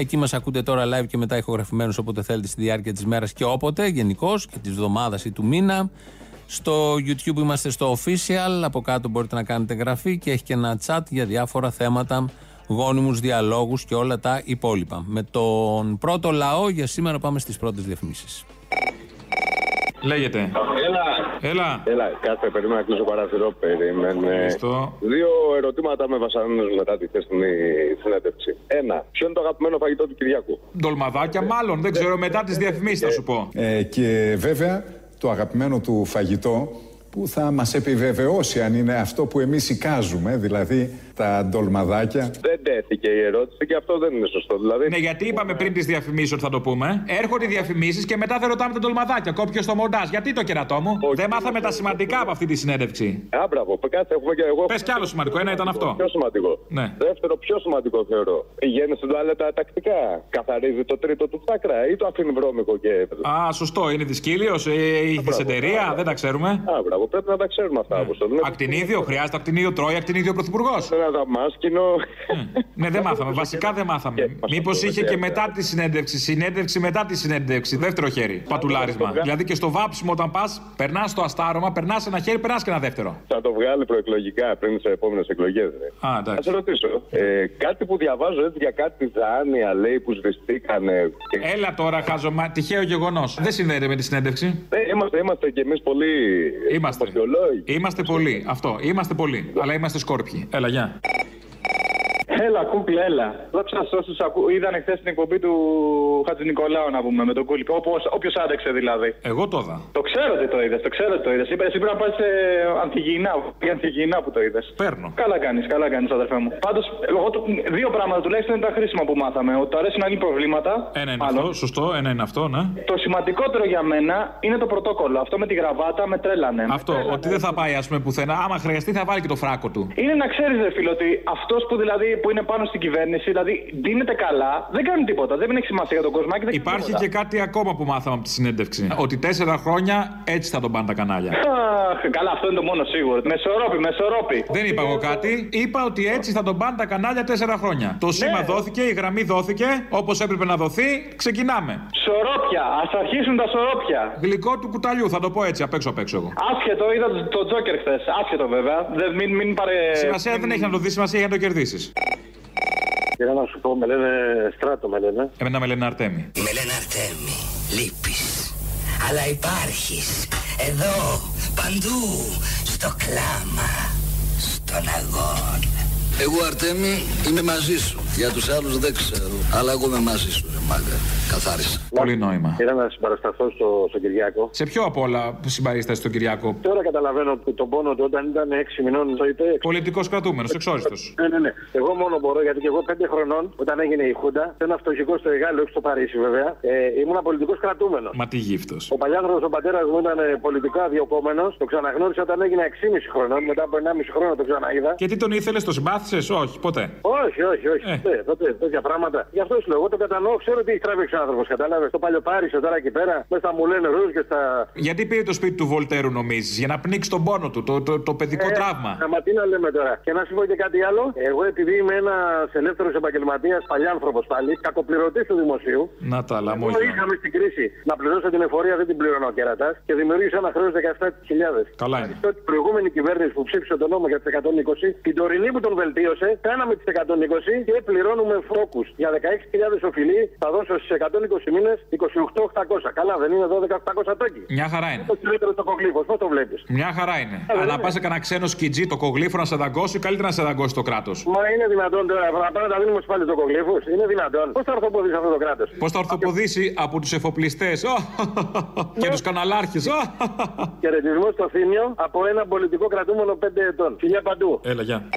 Εκεί μας ακούτε τώρα live και μετά ηχογραφημένους όποτε θέλετε στη διάρκεια της μέρας και όποτε, γενικώς και της εβδομάδας ή του μήνα. Στο YouTube είμαστε στο official. Από κάτω μπορείτε να κάνετε εγγραφή και έχει και ένα chat για διάφορα θέματα, γόνιμους διαλόγους και όλα τα υπόλοιπα. Με τον πρώτο λαό για σήμερα πάμε στις πρώτες διαφημίσεις. Λέγεται. Έλα. Έλα. Έλα, κάθε περίμενα να κλείσω παράθυρο. Περίμενε. Ευχαριστώ. Δύο ερωτήματα με βασανίζουν μετά τη χθεσινή συνέντευξη. Ένα. Ποιο είναι το αγαπημένο φαγητό του Κυριάκου; Ντολμαδάκια, μάλλον. Δεν ξέρω, μετά τις διαφημίσεις θα σου πω. Ε, και βέβαια το αγαπημένο του φαγητό που θα μας επιβεβαιώσει αν είναι αυτό που εμείς εικάζουμε, δηλαδή τα ντολμαδάκια; Δεν τέθηκε η ερώτηση και αυτό δεν είναι σωστό. Δηλαδή, Ναι, γιατί είπαμε πριν τις διαφημίσεις ότι θα το πούμε. Έρχονται οι διαφημίσεις και μετά δεν ρωτάμε τα ντολμαδάκια. Κόπιος στο μοντάζ. Γιατί το κερατό μου; Δεν μάθαμε τα σημαντικά από αυτή τη συνέντευξη. Α, μπράβο. Κάτσε, έχουμε και εγώ. Πες κι άλλο σημαντικό. Ένα ήταν αυτό. Πιο σημαντικό. Ναι. Δεύτερο, πιο σημαντικό θεωρώ. Πηγαίνει στην τουαλέτα τακτικά. Καθαρίζει το τρίτο του τσάκρα ή το αφήνει βρώμικο και. Α, σωστό. Είναι δυσκύλιο, ε, η δυσεντερία, δεν τα ξέρουμε. Α, μπράβο. Πρέπει να τα ξέρουμε αυτά. Ναι. Ακτινίδιο, χρειάζεται ακτινίδιο, τρώει ακτινίδιο ο πρωθυπουργό. Ένα δαμάσκινο. Ναι, δεν μάθαμε. Βασικά δεν μάθαμε. Μήπως είχε και μετά τη συνέντευξη. Συνέντευξη μετά τη συνέντευξη. Δεύτερο χέρι. Πατουλάρισμα. Δηλαδή και στο βάψιμο όταν πας, περνάς το αστάρωμα, περνάς ένα χέρι, περνάς και ένα δεύτερο. Θα το βγάλει προεκλογικά πριν τι επόμενες εκλογές. Α, Θα σε ρωτήσω. Ε, κάτι που διαβάζω έτσι για κάτι ζάνια λέει που σβηστήκανε. Έλα τώρα, χάζωμα, τυχαίο γεγονός. Δεν συνδέεται με τη συνέντευξη. Ναι, είμαστε, είμαστε κι εμείς πολύ. Είμαστε. Είμαστε πολλοί. Αυτό. Είμαστε πολλοί. Αλλά είμαστε σκόρπιοι. Έλα, γεια. Yeah. Έλα, κούκλα, έλα. Δόξα σε όσους ακού... είδαν χθες την εκπομπή του Χατζη Νικολάου να πούμε με τον Κούλικο. Όποιος άντεξε δηλαδή. Εγώ το είδα. Το ξέρω ότι το είδες, το ξέρω ότι το είδες. Είπε εσύ πρέπει να πας σε ανθυγιεινά, για ανθυγιεινά που το είδες. Παίρνω. Καλά κάνεις, καλά κάνεις, αδερφέ μου. Πάντως, εγώ το... δύο πράγματα τουλάχιστον είναι τα χρήσιμα που μάθαμε. Ότι το αρέσει να λύει προβλήματα. Ένα είναι αυτό, σωστό, ένα είναι αυτό, ναι. Το σημαντικότερο για μένα είναι το πρωτόκολλο. Αυτό με τη γραβάτα με τρέλανε. Αυτό, ότι δεν θα πάει, ας πούμε, πουθενά. Άμα χρειαστεί, θα βάλει και το φράκο του. Είναι να ξέρεις, ρε φίλο, ότι αυτός που δηλαδή που είναι πάνω στην κυβέρνηση, δηλαδή ντύνεται καλά, δεν κάνει τίποτα. Δεν έχει σημασία για τον κόσμο. και Δεν κάνει Υπάρχει τίποτα. και κάτι ακόμα που μάθαμε από τη συνέντευξη. Ότι τέσσερα χρόνια έτσι θα τον πάνε τα κανάλια. Αχ, καλά, αυτό είναι το μόνο σίγουρο. Μεσορόπη, μεσορόπη. Δεν είπα εγώ κάτι. Είπα ότι έτσι θα τον πάνε τα κανάλια τέσσερα χρόνια. Το σήμα δόθηκε, η γραμμή δόθηκε, όπως έπρεπε να δοθεί. Ξεκινάμε. Σορόπια, ας αρχίσουν τα σορόπια. Γλυκό του κουταλιού, θα το πω έτσι, απ' έξω απ' έξω εγώ. Άσχετο, είδα το, το Τζόκερ χθες. Άσχετο βέβαια. Δεν, μην, μην πάρε. Σημασία δεν έχει να το δεις, σημασία έχει να το κερδίσεις. Ήθελα να σου πω, με λένε στράτο, με λένε. Εμένα με λένε Αρτέμι. Με λένε Αρτέμι, λείπεις. Αλλά υπάρχεις εδώ, παντού, στο κλάμα, στον αγώνα. Εγώ Αρτέμι είμαι μαζί σου. Για τους άλλους δεν ξέρω. Αλλά εγώ είμαι μαζί σου, ρε μάγκα. Καθάρισα. Πολύ νόημα. Ήθελα να συμπαρασταθώ στο, στον Κυριάκο. Σε ποιο από όλα που συμπαρίστασε στον Κυριάκο. Τώρα καταλαβαίνω που τον πόνο του όταν ήταν 6 μηνών το είπε. Πολιτικός κρατούμενος, εξόριστος. Ναι, ναι, ναι. Εγώ μόνο μπορώ γιατί και εγώ 5 χρονών όταν έγινε η Χούντα, σε ένα φτωχικό στο Εγάλο, όχι στο Παρίσι βέβαια, ε, ήμουν πολιτικός κρατούμενος. Μα τι γύφτος. Ο παλιάνθρωπο ο πατέρας μου ήταν ε, πολιτικά διοκόμενο. Το ξαναγνώρισα όταν έγινε 6,5 χρονών. Μετά από 1,5 χρόνο το ξαναείδα. Και τι τον ήθελες, το συμπάθησες, όχι, ποτέ. Όχι, όχι, όχι. Ε. Τότε, τέτοια πράγματα. Γι' αυτό σου λέω, εγώ το κατανοώ, ξέρω ότι έχει τραβήξει ο άνθρωπος. Κατάλαβες; Το παλιοπάρισο τώρα εκεί πέρα, μες στα μουλένε ρούζ και στα. Γιατί πήρε το σπίτι του Βολτέρου, νομίζεις, για να πνίξει τον πόνο του, το, το, το παιδικό Ε, τραύμα; Μα τι να λέμε τώρα; Και να σου πω και κάτι άλλο. Εγώ επειδή είμαι ένας ελεύθερος επαγγελματίας, παλιάνθρωπος πάλι, κακοπληρωτής του δημοσίου. Να τα Εγώ λαμόγια. είχαμε στην κρίση να πληρώσω την εφορία, δεν την πλήρωνα ο κερατά και δημιούργησα ένα χρέος 17.000. Καλά είναι. Την προηγούμενη κυβέρνηση που ψήφισε τον νόμο για τις 120, την τωρινή που τον βελτίωσε, κάναμε τις 120 και πληρώνουμε φόκους. Για 16.000 οφειλή θα θα δώσω στις 120 μήνες 28.800. Καλά, δεν είναι 12.800 τόκι. Μια χαρά είναι. Το χειρότερο το κογλίφο, πώς το βλέπεις; Μια χαρά είναι. Αλλά πα σε κανένα ξένο σκιτζί το κογλίφο να σε δαγκώσει, καλύτερα να σε δαγκώσει το κράτος. Μα είναι δυνατόν τώρα να πάμε να τα δίνουμε πάλι το κογλίφο. Είναι δυνατόν. Πώς θα ορθοποδήσει αυτό το κράτος; Πώς θα ορθοποδήσει από τους εφοπλιστές <laughs> και τους καναλάρχες. Χαιρετισμός στο Θήμιο από ένα πολιτικό κρατούμενο 5 ετών. Φιλιά παντού. Έλα, γεια.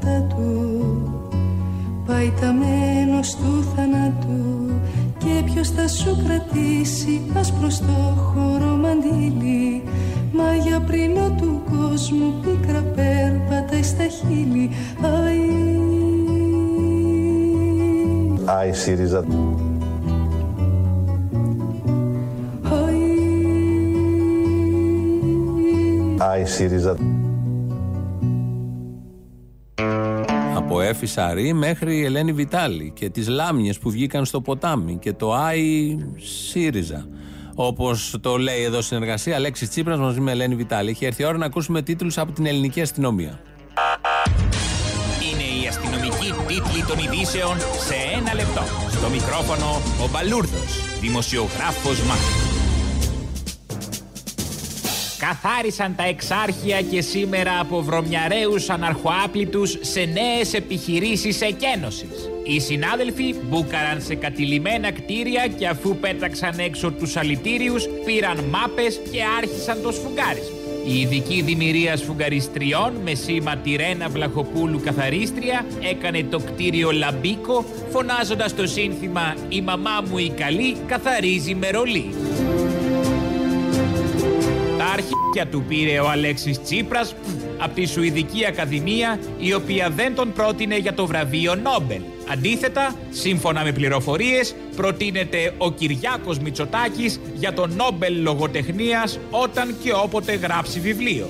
Τα άρματά του. Πάει ταμένος του θανάτου Και ποιος θα σου κρατήσει άσπρο στο χώρο μαντήλι Μα για πριλό του κόσμου πίκρα πέρπατα στα χείλη. Αϊ. Άι ΣΥΡΙΖΑ. Άι ΣΥΡΙΖΑ. Από Έφη Σαρή μέχρι Ελένη Βιτάλη και τις λάμιες που βγήκαν στο ποτάμι και το Άι ΣΥΡΙΖΑ. Όπως το λέει εδώ στην εργασία, Αλέξης Τσίπρας μαζί με Ελένη Βιτάλη. Έχει έρθει η ώρα να ακούσουμε τίτλους από την ελληνική αστυνομία. Είναι η αστυνομική τίτλη των ειδήσεων σε ένα λεπτό. Στο μικρόφωνο ο Μπαλούρδος, δημοσιογράφος Μάρκος. Καθάρισαν τα εξάρχεια και σήμερα από βρωμιαρέους αναρχοάπλητους σε νέες επιχειρήσεις εκένωσης. Οι συνάδελφοι μπούκαραν σε κατηλημένα κτίρια και αφού πέταξαν έξω τους αλητήριους πήραν μάπες και άρχισαν το σφουγγάρισμα. Η ειδική δημιουργία σφουγγαριστριών με σήμα τη Ρένα Βλαχοπούλου καθαρίστρια έκανε το κτίριο λαμπίκο φωνάζοντας το σύνθημα «Η μαμά μου η καλή καθαρίζει με ρολί». Τα αρχίδια του πήρε ο Αλέξης Τσίπρας από τη Σουηδική Ακαδημία η οποία δεν τον πρότεινε για το βραβείο Νόμπελ. Αντίθετα, σύμφωνα με πληροφορίες, προτείνεται ο Κυριάκος Μητσοτάκης για το Νόμπελ Λογοτεχνίας όταν και όποτε γράψει βιβλίο.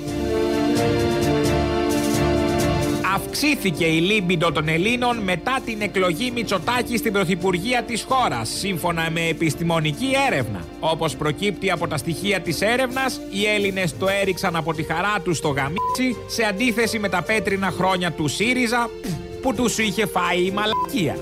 Αυξήθηκε η λίμπιντο των Ελλήνων μετά την εκλογή Μητσοτάκη στην Πρωθυπουργία της χώρας, σύμφωνα με επιστημονική έρευνα. Όπως προκύπτει από τα στοιχεία της έρευνας, οι Έλληνες το έριξαν από τη χαρά τους στο γαμίτσι, σε αντίθεση με τα πέτρινα χρόνια του ΣΥΡΙΖΑ, που τους είχε φάει η μαλακία.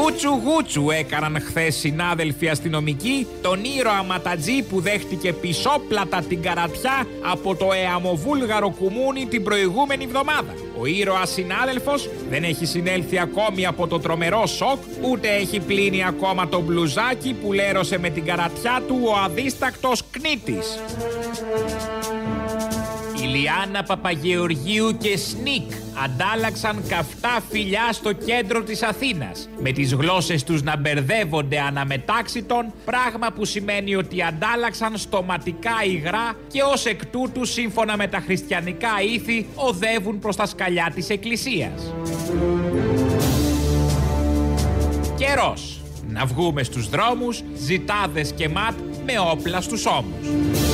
Γούτσου γούτσου έκαναν χθες συνάδελφοι αστυνομικοί τον ήρωα Ματατζή που δέχτηκε πισόπλατα την καρατιά από το εαμοβούλγαρο κουμούνι την προηγούμενη εβδομάδα. Ο ήρωα συνάδελφο δεν έχει συνέλθει ακόμη από το τρομερό σοκ, ούτε έχει πλύνει ακόμα το μπλουζάκι που λέρωσε με την καρατιά του ο αδίστακτος κνήτης. Η Λιάννα Παπαγεωργίου και Σνίκ αντάλλαξαν καυτά φιλιά στο κέντρο της Αθήνας με τις γλώσσες τους να μπερδεύονται αναμετάξιτον πράγμα που σημαίνει ότι αντάλλαξαν στοματικά υγρά και ως εκ τούτου σύμφωνα με τα χριστιανικά ήθη οδεύουν προς τα σκαλιά της εκκλησίας. Καιρός να βγούμε στους δρόμους ζητάδες και ματ με όπλα στους ώμους.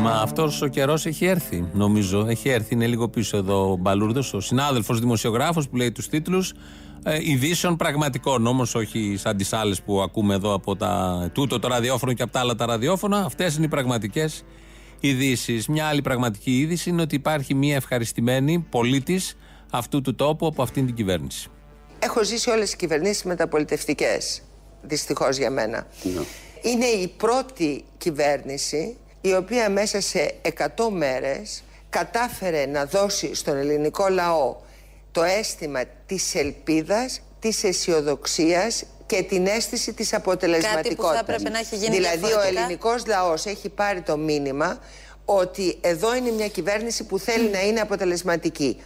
Μα αυτός ο καιρός έχει έρθει, νομίζω. Έχει έρθει, είναι λίγο πίσω εδώ ο Μπαλούρδος, ο συνάδελφος δημοσιογράφος που λέει τους τίτλους ε, ειδήσεων πραγματικών. Όμως όχι σαν τις άλλες που ακούμε εδώ από τα, τούτο το ραδιόφωνο και από τα άλλα τα ραδιόφωνα. Αυτές είναι οι πραγματικές ειδήσεις. Μια άλλη πραγματική είδηση είναι ότι υπάρχει μια ευχαριστημένη πολίτης αυτού του τόπου από αυτήν την κυβέρνηση. Έχω ζήσει όλες τις κυβερνήσεις μεταπολιτευτικές, δυστυχώς για μένα. Είναι η πρώτη κυβέρνηση η οποία μέσα σε 100 μέρες κατάφερε να δώσει στον ελληνικό λαό το αίσθημα της ελπίδας, της αισιοδοξίας και την αίσθηση της αποτελεσματικότητας. Κάτι που θα έπρεπε να έχει γίνει δηλαδή ο διαφορετικά. ελληνικός λαός έχει πάρει το μήνυμα ότι εδώ είναι μια κυβέρνηση που θέλει να είναι αποτελεσματική.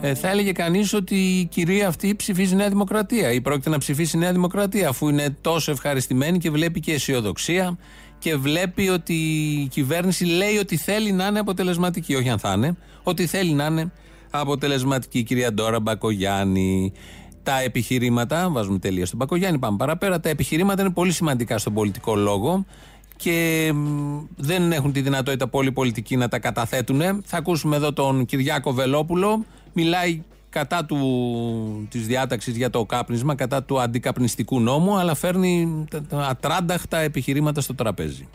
Ε, θα έλεγε κανείς ότι η κυρία αυτή ψηφίζει Νέα Δημοκρατία ή πρόκειται να ψηφίσει Νέα Δημοκρατία, αφού είναι τόσο ευχαριστημένη και βλέπει και αισιοδοξία και βλέπει ότι η κυβέρνηση λέει ότι θέλει να είναι αποτελεσματική. Όχι αν θα είναι, ότι θέλει να είναι αποτελεσματική. Κυρία Ντόρα Μπακογιάννη. Τα επιχειρήματα, βάζουμε τελεία στον Μπακογιάννη, πάμε παραπέρα. Τα επιχειρήματα είναι πολύ σημαντικά στον πολιτικό λόγο και μ, δεν έχουν τη δυνατότητα πολλοί πολιτικοί να τα καταθέτουν. Θα ακούσουμε εδώ τον Κυριάκο Βελόπουλο. Μιλάει κατά του, της διάταξης για το κάπνισμα, κατά του αντικαπνιστικού νόμου, αλλά φέρνει τα- τα ατράνταχτα επιχειρήματα στο τραπέζι.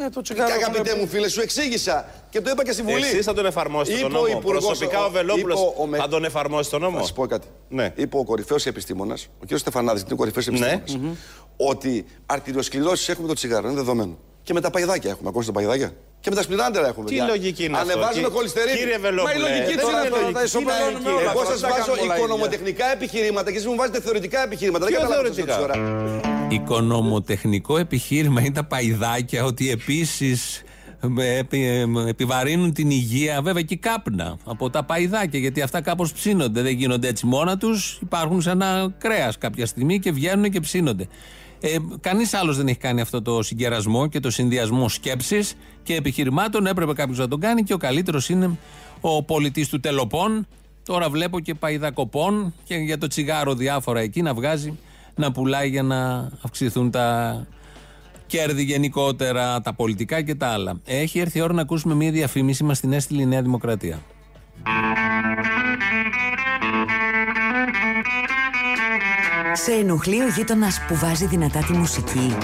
Ε, το τσιγάρο. Και αγαπητέ μου φίλε, σου εξήγησα και το είπα και στη Βουλή. Εσείς θα τον εφαρμόσετε τον Είπε ο νόμο. Υπουργός- Προσωπικά ο Βελόπουλος είπε ο με- θα τον εφαρμόσει τον νόμο; Θα σου πω κάτι. Ναι. Είπε ο κορυφαίος επιστήμονας, ο κ. Στεφανάδης, είναι ο κορυφαίος επιστήμονας, ότι αρτηριοσκληρώσεις έχουμε το τσιγάρο. Είναι δεδομένο. Και με τα παϊδάκια έχουμε. Ακούστε τα παϊδάκια. Και με τα σπληράντερα έχουμε. Τι παιδιά. λογική είναι αυτό, Ανεβάζουμε κύριε- χολυστερίνη. κύριε Μα η Βελόπουλε, λογική δεν τώρα είναι τώρα λογική. τα Τι ισοπεδώνουμε λογική. όλα. Εγώ Δεν σας τα βάζω κάνουμε όλα ίδια. οικονομοτεχνικά επιχειρήματα και εσείς μου βάζετε θεωρητικά επιχειρήματα. Δεν Ποιο καταλαβαίνω θεωρητικά; τόση ώρα. Οικονομοτεχνικό επιχείρημα είναι τα παϊδάκια ότι επίσης επιβαρύνουν την υγεία, βέβαια και η κάπνα από τα παϊδάκια, γιατί αυτά κάπως ψήνονται. Δεν γίνονται έτσι μόνα τους. Υπάρχουν σαν ένα κρέας κάποια στιγμή και βγαίνουν και ψήνονται. Ε, Κανείς άλλος δεν έχει κάνει αυτό το συγκερασμό και το συνδυασμό σκέψης και επιχειρημάτων. Έπρεπε κάποιος να τον κάνει και ο καλύτερος είναι ο πολιτής του Τελοπών. Τώρα βλέπω και παϊδακοπών και για το τσιγάρο διάφορα εκεί να βγάζει να πουλάει για να αυξηθούν τα κέρδη γενικότερα, τα πολιτικά και τα άλλα. Έχει έρθει η ώρα να ακούσουμε μία διαφήμιση, μα την έστειλε η Νέα Δημοκρατία. Σε ενοχλεί ο γείτονας που βάζει δυνατά τη μουσική.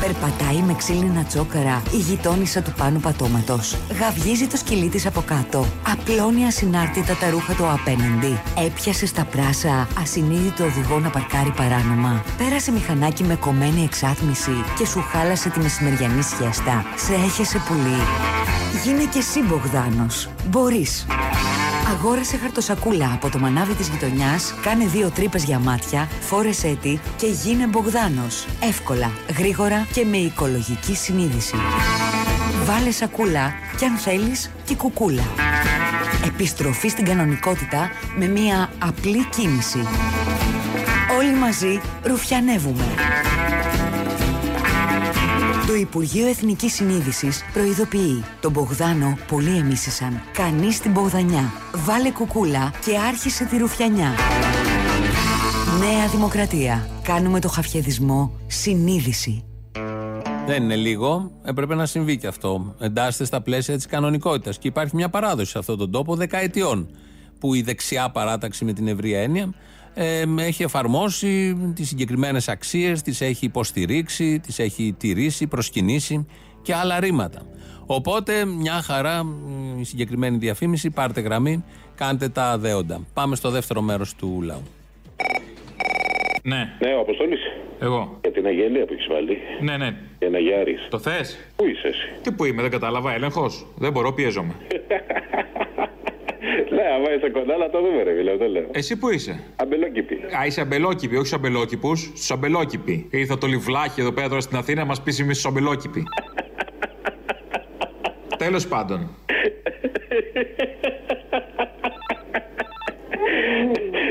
Περπατάει με ξύλινα τσόκαρα η γειτόνισσα του πάνω πατώματος. Γαυγίζει το σκυλί της από κάτω. Απλώνει ασυνάρτητα τα ρούχα του απέναντι. Έπιασε στα πράσα ασυνείδητο οδηγό να παρκάρει παράνομα. Πέρασε μηχανάκι με κομμένη εξάτμιση και σου χάλασε τη μεσημεριανή σιέστα. Σε έχεσε πουλί. Γίνε και εσύ Μπογδάνος. Μπορείς. Αγόρασε χαρτοσακούλα από το μανάβι της γειτονιάς, κάνε δύο τρύπες για μάτια, φόρεσέ τη και γίνε Μπογδάνος. Εύκολα, γρήγορα και με οικολογική συνείδηση. Βάλε σακούλα και αν θέλεις και κουκούλα. Επιστροφή στην κανονικότητα με μία απλή κίνηση. Όλοι μαζί ρουφιανεύουμε. Το Υπουργείο Εθνικής Συνείδησης προειδοποιεί. Τον Μπογδάνο πολλοί εμίσησαν. Κανείς την Μπογδανιά. Βάλε κουκούλα και άρχισε τη ρουφιανιά. Νέα Δημοκρατία. Κάνουμε το χαφιεδισμό συνείδηση. Δεν είναι λίγο, έπρεπε να συμβεί και αυτό. Εντάσσεται στα πλαίσια της κανονικότητας. Και υπάρχει μια παράδοση σε αυτόν τον τόπο δεκαετιών. Που η δεξιά παράταξη με την ευρία έννοια ε, έχει εφαρμόσει τις συγκεκριμένες αξίες, τις έχει υποστηρίξει, τις έχει τηρήσει, προσκυνήσει και άλλα ρήματα. Οπότε μια χαρά μ, η συγκεκριμένη διαφήμιση, πάρτε γραμμή, κάντε τα δέοντα. Πάμε στο δεύτερο μέρος του λαού. Ναι. Ναι, ο Αποστόλης. Εγώ. Για την αγγελία που έχεις βάλει. Ναι, ναι. Για να γιάρει. Το θες; Πού είσαι εσύ; Τι που είμαι, δεν κατάλαβα. Έλεγχος. Δεν μπορώ, πιέζομαι. <laughs> Ναι, άμα είσαι κοντά, να το δούμε, ρε φίλε, αυτό λέω. Εσύ που είσαι; Αμπελόκηπη. Α, είσαι αμπελόκηπη, όχι στου αμπελόκηπου. Στους αμπελόκηποι. Ήρθα το λιβλάκι εδώ πέρα τώρα στην Αθήνα να μας πει εμείς στους αμπελόκηποι. <laughs> Τέλος πάντων.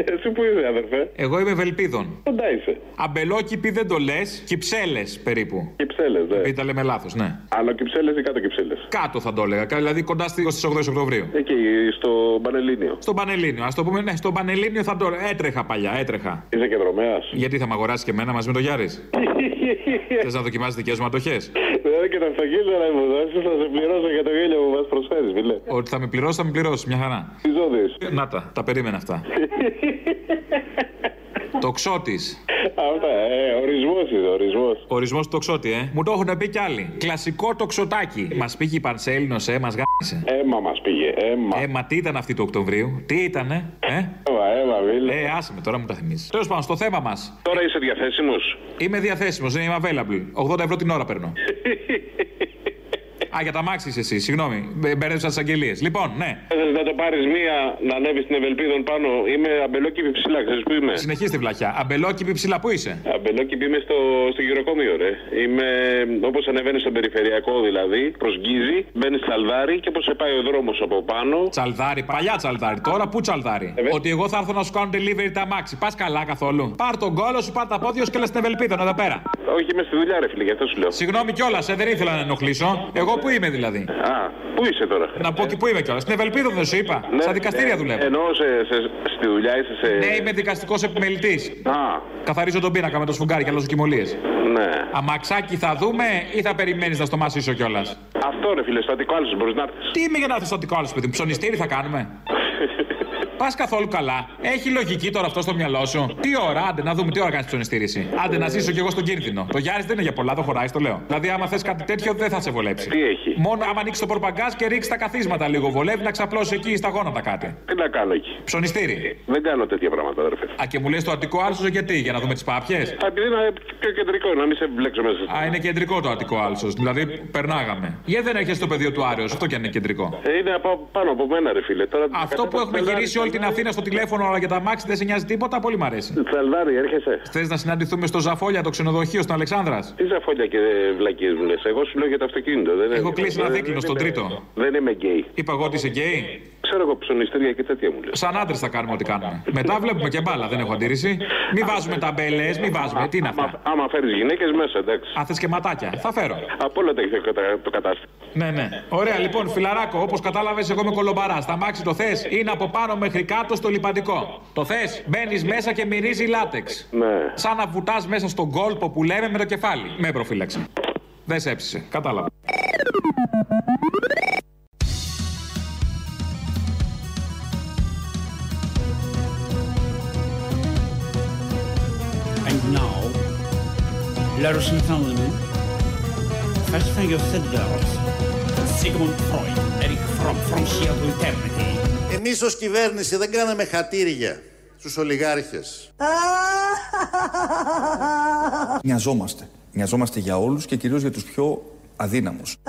Εσύ που είσαι, αδερφέ; Εγώ είμαι Βελπίδων. Κοντά είσαι. Αμπελόκηποι δεν το λες, κυψέλες περίπου. Κυψέλες, ναι. Επειδή τα λέμε λάθος, ναι. Άλλο κυψέλες ή κάτω κυψέλες. Κάτω θα το έλεγα, δηλαδή κοντά στις 28 Οκτωβρίου. Εκεί, στο Πανελλήνιο. Στον Πανελλήνιο. Α το πούμε, ναι, στον Πανελλήνιο θα το. Έτρεχα παλιά, έτρεχα. Είσαι και δρομέας. Γιατί θα με αγοράσεις και εμένα μαζί με τον Γιάρης; <laughs> Θες να δοκιμάσεις δικές μου ατοχέ. Δηλαδή και τα φτωχίλια να μου δώσει, θα σε πληρώσω για το γέλιο που μας προσφέρεις, φίλε. Ότι θα με πληρώσεις, θα με πληρώσεις. Μια χαρά. Τι ζώδη. Να τα, τα περίμενα αυτά. <laughs> Τοξότης. Αυτά, ε, ορισμός είναι, ορισμός. Ορισμός του τοξότη, ε. Μου το έχουν πει κι άλλοι. Κλασικό τοξοτάκι. Μας πήγε η Πανσέλινος, ε, μας γάμισε. Έμα μας πήγε, αίμα. Έμα, τι ήταν αυτή του Οκτωβρίου, τι ήτανε, ε; Έμα, αίμα, φίλε. Ε, άσε με τώρα μου τα θυμίζεις. Τέλος πάντων, στο θέμα μας. Τώρα είσαι διαθέσιμος. Είμαι διαθέσιμος, δεν είμαι available. 80 ευρώ την ώρα παίρνω. <laughs> Α, για τα μάξι είσαι εσύ, συγγνώμη. Μπε- Μπέρδεψα τις αγγελίες. Λοιπόν, ναι. Θες να το πάρεις μία να ανέβεις στην Ευελπίδων πάνω. Είμαι αμπελόκηπη ψηλά, ξέρεις που είμαι. Συνεχίζει τη βλαχιά. Αμπελόκηπη ψηλά, πού είσαι; Αμπελόκηπη είμαι στο, στο γυροκομείο, ρε. Είμαι όπως ανεβαίνεις στον περιφερειακό δηλαδή, προσγγίζει, μπαίνεις τσαλδάρι και όπως σε πάει ο δρόμος από πάνω. Τσαλδάρι, παλιά τσαλδάρι. Τώρα πού τσαλδάρι. Ότι εγώ θα έρθω να σου κάνω delivery τα μάξι. Πας καλά καθόλου. Πάρ τον κόλο σου, πάρ τα πόδια σου και λες την Ευελπίδα εδώ πέρα. Όχι, είμαι στη δουλειά, ρε φίλε, γι' αυτό σου λέω. Συγγνώμη κιόλας, ε, δεν ήθελα να ενοχλήσω. Εγώ που είμαι δηλαδή; Α, πού είσαι τώρα; Να πω και που είμαι κιόλας. Στην Ευελπίδα δεν σου είπα. Ναι, Στα δικαστήρια ναι, δουλεύω. Εννοώ σε, σε- στη δουλειά είσαι σε. Ναι, είμαι δικαστικός επιμελητής. Α, Καθαρίζω τον πίνακα με το σφουγγάρι και λοζοκιμολίε. ναι. Αμαξάκι θα δούμε ή θα περιμένεις να στο μασίσω κιόλας; Αυτό ρε φίλε, στατικό άλλο μπορείς να έρθεις. Τι είμαι για να έρθει στο δικό άλλο παιδί μου, ψωνιστήρι θα κάνουμε; Πας καθόλου καλά. Έχει λογική τώρα αυτό στο μυαλό σου. Τι ώρα, άντε να δούμε τι ώρα κάνεις ψωνιστήρηση. Άντε να ζήσω κι εγώ στον κίνδυνο. Το Γιάννη δεν είναι για πολλά, δεν χωράει, το λέω. Δηλαδή, άμα θες κάτι τέτοιο, δεν θα σε βολέψει. Τι έχει; Μόνο άμα ανοίξει το πορπαγκάζ και ρίξεις τα καθίσματα λίγο. Βολεύει να ξαπλώσει εκεί στα γόνατα κάτι. Τι να κάνω εκεί; Ψωνιστήρι. Δεν κάνω τέτοια πράγματα, ρε φίλε. Α, και μου λες το Αττικό άλσο γιατί, για να δούμε τις πάπιες; Α, Επειδή είναι πιο κεντρικό, να μην σε μπλέξω μέσα. στο- Α, είναι κεντρικό το Αττικό άλσο. Δηλαδή, περνάγαμε. Γιατί δεν έρχεσαι στο Πεδίο του Άρεως, αυτό κι αν είναι κεντρικό. Ε, είναι από, πάνω από μένα, ρε φίλε. Τώρα, Αυτό που έχουμε γυρίσει όλη την Αθήνα στο τηλέφωνο αλλά για τ' αμάξι δεν σε νοιάζει τίποτα, πολύ μ' αρέσει. Σαλβάρι, έρχεσαι. Θες να συναντηθούμε στο Ζαφόλια, το ξενοδοχείο στην Αλεξάνδρας; Τι ζαφόλια και βλακίες μου λες; Εγώ σου λέω για το αυτοκίνητο. Δεν Έχω είναι- κλείσει ένα δεν- δίκλινο δεν στον είμαι- τρίτο. Δεν είμαι γκέι. Είπα εγώ ότι είσαι γκέι. Ξέρω εγώ ψωνιστήρια και τέτοια μου λες. Σαν άντρες θα κάνουμε ό,τι κάνουμε. Μετά βλέπουμε και μπάλα, δεν έχω αντίρρηση. Μην βάζουμε ταμπέλες, μην βάζουμε. Τι είναι αυτά; Άμα φέρεις γυναίκες μέσα, εντάξει. Α, θες και ματάκια. Θα φέρω. Από όλα τα έχεις το κατα- το κατάστημα. Ναι, ναι. Ωραία, λοιπόν, φιλαράκο, όπως κατάλαβες, εγώ είμαι κολομπαράς. Τα μάξι το θες; Είναι από πάνω μέχρι κάτω στο λιπαντικό. Το θες, μπαίνεις μέσα και μυρίζει λάτεξ. Ναι. Σαν να βουτάς μέσα στον κόλπο που λέμε με το κεφάλι. Με προφύλαξη. Δεν σε έψησε. Κατάλαβα. Ladies and gentlemen, first finger settlers, Sigmund Freud, Eric Fromm from here to eternity. Εμείς ως κυβέρνηση δεν κάναμε χατήρια στους ολιγάρχες. <laughs> Νοιαζόμαστε. Νοιαζόμαστε για όλους και κυρίως για τους πιο αδύναμους. <laughs>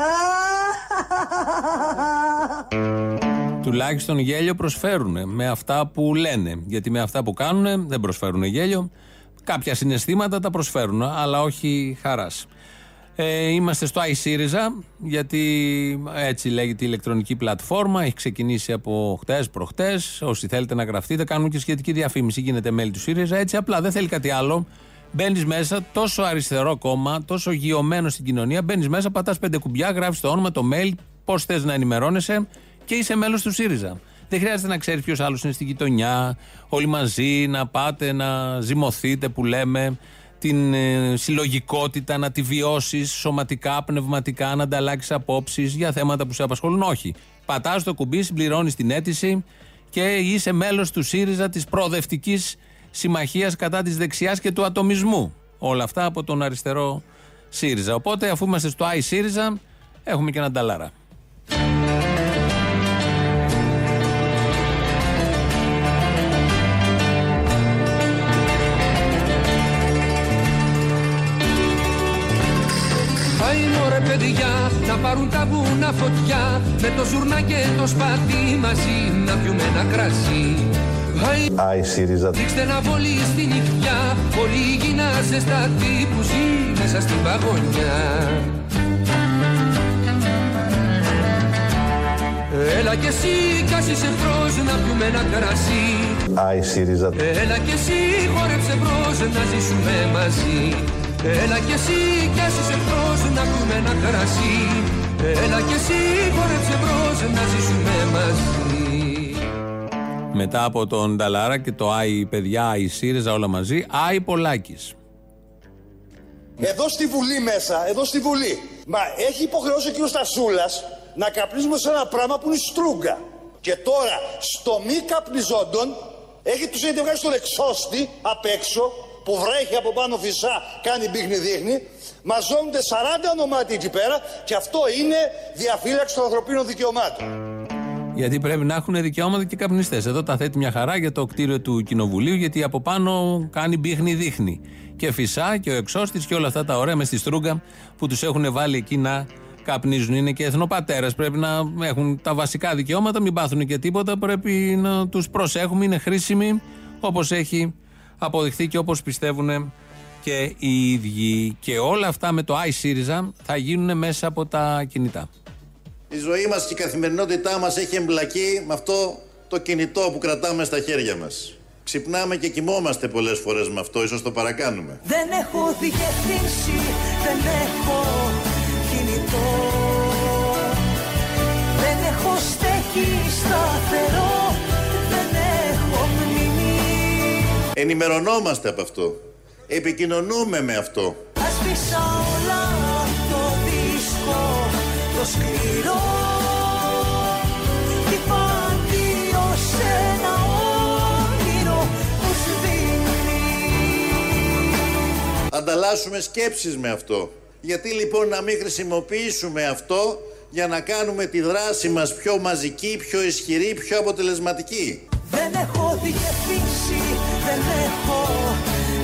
Τουλάχιστον γέλιο προσφέρουν με αυτά που λένε. Γιατί με αυτά που κάνουν δεν προσφέρουν γέλιο. Κάποια συναισθήματα τα προσφέρουν, αλλά όχι χαράς. Ε, είμαστε στο iSyriza, γιατί έτσι λέγεται η ηλεκτρονική πλατφόρμα. Έχει ξεκινήσει από χτες, προχτές. Όσοι θέλετε να γραφτείτε, κάνουν και σχετική διαφήμιση. Γίνεται μέλη του ΣΥΡΙΖΑ. Έτσι απλά δεν θέλει κάτι άλλο. Μπαίνεις μέσα, τόσο αριστερό κόμμα, τόσο γειωμένο στην κοινωνία. Μπαίνεις μέσα, πατάς πέντε κουμπιά, γράφεις το όνομα, το mail, πώς θες να ενημερώνεσαι και είσαι μέλος του ΣΥΡΙΖΑ. Δεν χρειάζεται να ξέρεις ποιος άλλος είναι στην γειτονιά, όλοι μαζί να πάτε να ζυμωθείτε που λέμε, την ε, συλλογικότητα να τη βιώσεις σωματικά, πνευματικά, να ανταλλάξεις απόψεις για θέματα που σε απασχολούν. Όχι. Πατάς το κουμπί, συμπληρώνεις την αίτηση και είσαι μέλος του ΣΥΡΙΖΑ της προοδευτικής συμμαχίας κατά της δεξιάς και του ατομισμού. Όλα αυτά από τον αριστερό ΣΥΡΙΖΑ. Οπότε, αφού είμαστε στο i ΣΥΡΙΖΑ, έχουμε και έναν ταλάρα. Παιδιά να πάρουν τα βουνά φωτιά Με το ζουρνά και το σπαθί μαζί να πιούμε ένα κρασί Πάει Άι ΣΥΡΙΖΑ. Ρίξτε να βολεί στη νυχτιά Πολύ γη να ζεσταθεί που ζει μέσα στην παγωνιά Έλα κι εσύ κι ας είσαι μπρος να πιούμε ένα κρασί Άι ΣΥΡΙΖΑ. Έλα κι εσύ χόρεψε μπρος να ζήσουμε μαζί Έλα κι εσύ κι ας είσαι μπρος να πιούμε ένα κρασί Έλα κι εσύ χόρεψε μπρος να ζήσουμε μαζί Μετά από τον Νταλάρα και το Άι παιδιά, Άι ΣΥΡΙΖΑ, όλα μαζί, Άι Πολάκης. Εδώ στη Βουλή μέσα, εδώ στη Βουλή. Μα έχει υποχρεώσει ο κ. Στασούλας να καπνίζουμε σε ένα πράγμα που είναι στρούγκα. Και τώρα, στο μη καπνιζόντων, έχει τους έχετε βγάλει στον εξώστη απ' έξω, που βρέχει από πάνω φυσά, κάνει μπίχνη δείχνει, μαζώνονται 40 ονομάτια εκεί πέρα και αυτό είναι διαφύλαξη των ανθρωπίνων δικαιωμάτων. Γιατί πρέπει να έχουν δικαιώματα και καπνιστές. Εδώ τα θέτει μια χαρά για το κτίριο του Κοινοβουλίου, γιατί από πάνω κάνει μπίχνη δείχνει. Και φυσά και ο εξώστης και όλα αυτά τα ωραία μες στη στρούγκα που τους έχουν βάλει εκεί να καπνίζουν. Είναι και εθνοπατέρε. Πρέπει να έχουν τα βασικά δικαιώματα, μην πάθουν και τίποτα. Πρέπει να τους προσέχουμε, είναι χρήσιμοι όπως έχει αποδειχθεί και όπως πιστεύουν και οι ίδιοι. Και όλα αυτά με το iSyriza θα γίνουν μέσα από τα κινητά. Η ζωή μας και η καθημερινότητά μας έχει εμπλακεί με αυτό το κινητό που κρατάμε στα χέρια μας. Ξυπνάμε και κοιμόμαστε πολλές φορές με αυτό, ίσως το παρακάνουμε. Δεν έχω διευθύνσει, δεν έχω κινητό Δεν έχω στέκει σταθερό, Ενημερωνόμαστε από αυτό. Επικοινωνούμε με αυτό. Άσπισα όλα το δίσκο, το σκληρό Κι είπα αντίο σε ένα όνειρο που σβήνει Ανταλλάσσουμε σκέψεις με αυτό. Γιατί λοιπόν να μην χρησιμοποιήσουμε αυτό για να κάνουμε τη δράση μας πιο μαζική, πιο ισχυρή, πιο αποτελεσματική; Δεν έχω διευθύνσει, δεν έχω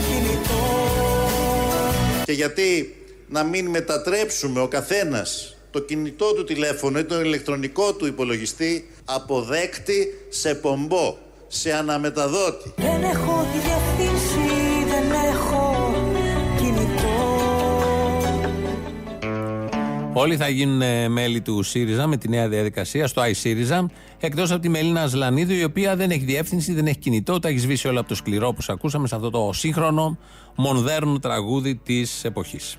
κινητό Και γιατί να μην μετατρέψουμε ο καθένας το κινητό του τηλέφωνο ή τον ηλεκτρονικό του υπολογιστή από δέκτη σε πομπό, σε αναμεταδότη; Δεν έχω διευθύνσει, Όλοι θα γίνουν ε, μέλη του ΣΥΡΙΖΑ με τη νέα διαδικασία στο iSύριζα. Εκτός από τη Μελίνα Ασλανίδου, η οποία δεν έχει διεύθυνση, δεν έχει κινητό, τα έχει σβήσει όλα από το σκληρό που ακούσαμε σε αυτό το σύγχρονο, μονδέρνο τραγούδι της εποχής.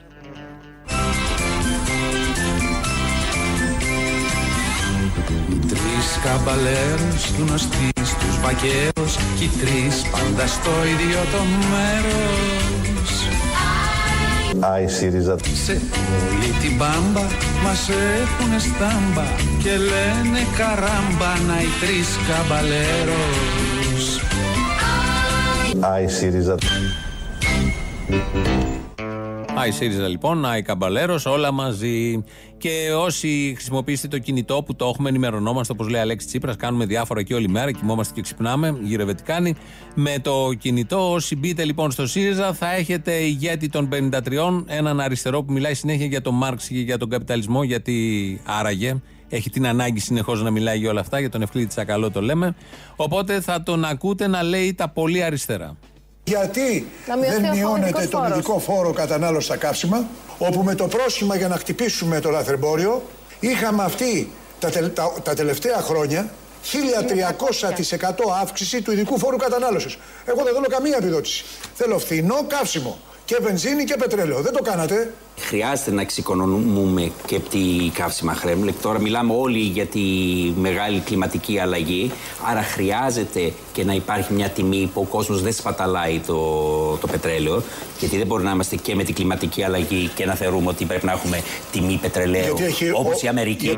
Τρεις καμπαλέρους γνωστοί στους βακαίους Κι οι τρεις πάντα στο ίδιο το μέρος Άι ΣΥΡΙΖΑ. Σε όλη την μπάμπα μας έχουνε στάμπα Και λένε καράμπα να οι τρεις καμπαλέρος Άι ΣΥΡΙΖΑ. Άι ΣΥΡΙΖΑ λοιπόν, Άι Καμπαλέρος, όλα μαζί. Και όσοι χρησιμοποιήσετε το κινητό που το έχουμε, ενημερωνόμαστε, όπως λέει Αλέξης Τσίπρας, κάνουμε διάφορα και όλη μέρα, κοιμόμαστε και ξυπνάμε, γύρευε τι κάνει. Με το κινητό, όσοι μπείτε λοιπόν στο ΣΥΡΙΖΑ, θα έχετε ηγέτη των 53, έναν αριστερό που μιλάει συνέχεια για τον Μάρξ και για τον καπιταλισμό, γιατί άραγε. Έχει την ανάγκη συνεχώς να μιλάει για όλα αυτά, για τον Ευκλήδη Τσακαλώ το λέμε. Οπότε θα τον ακούτε να λέει τα πολύ αριστερά. Γιατί Να μειωθεί δεν ο μειώνεται φορητικός τον φόρος. ειδικό φόρο κατανάλωση στα καύσιμα, όπου με το πρόσχημα για να χτυπήσουμε το λαθρεμπόριο, είχαμε αυτή τα, τελ- τα, τα τελευταία χρόνια 1300% αύξηση του ειδικού φόρου κατανάλωσης. Εγώ δεν θέλω καμία επιδότηση. Θέλω φθηνό καύσιμο και βενζίνη και πετρέλαιο. Δεν το κάνατε. Χρειάζεται να εξοικονομούμε και τη καύσιμα χρέμλε. Τώρα μιλάμε όλοι για τη μεγάλη κλιματική αλλαγή. Άρα χρειάζεται και να υπάρχει μια τιμή που ο κόσμος δεν σπαταλάει το, το πετρέλαιο. Γιατί δεν μπορεί να είμαστε και με την κλιματική αλλαγή και να θεωρούμε ότι πρέπει να έχουμε τιμή πετρελαίου Γιατί έχει όπως ο- η Αμερική.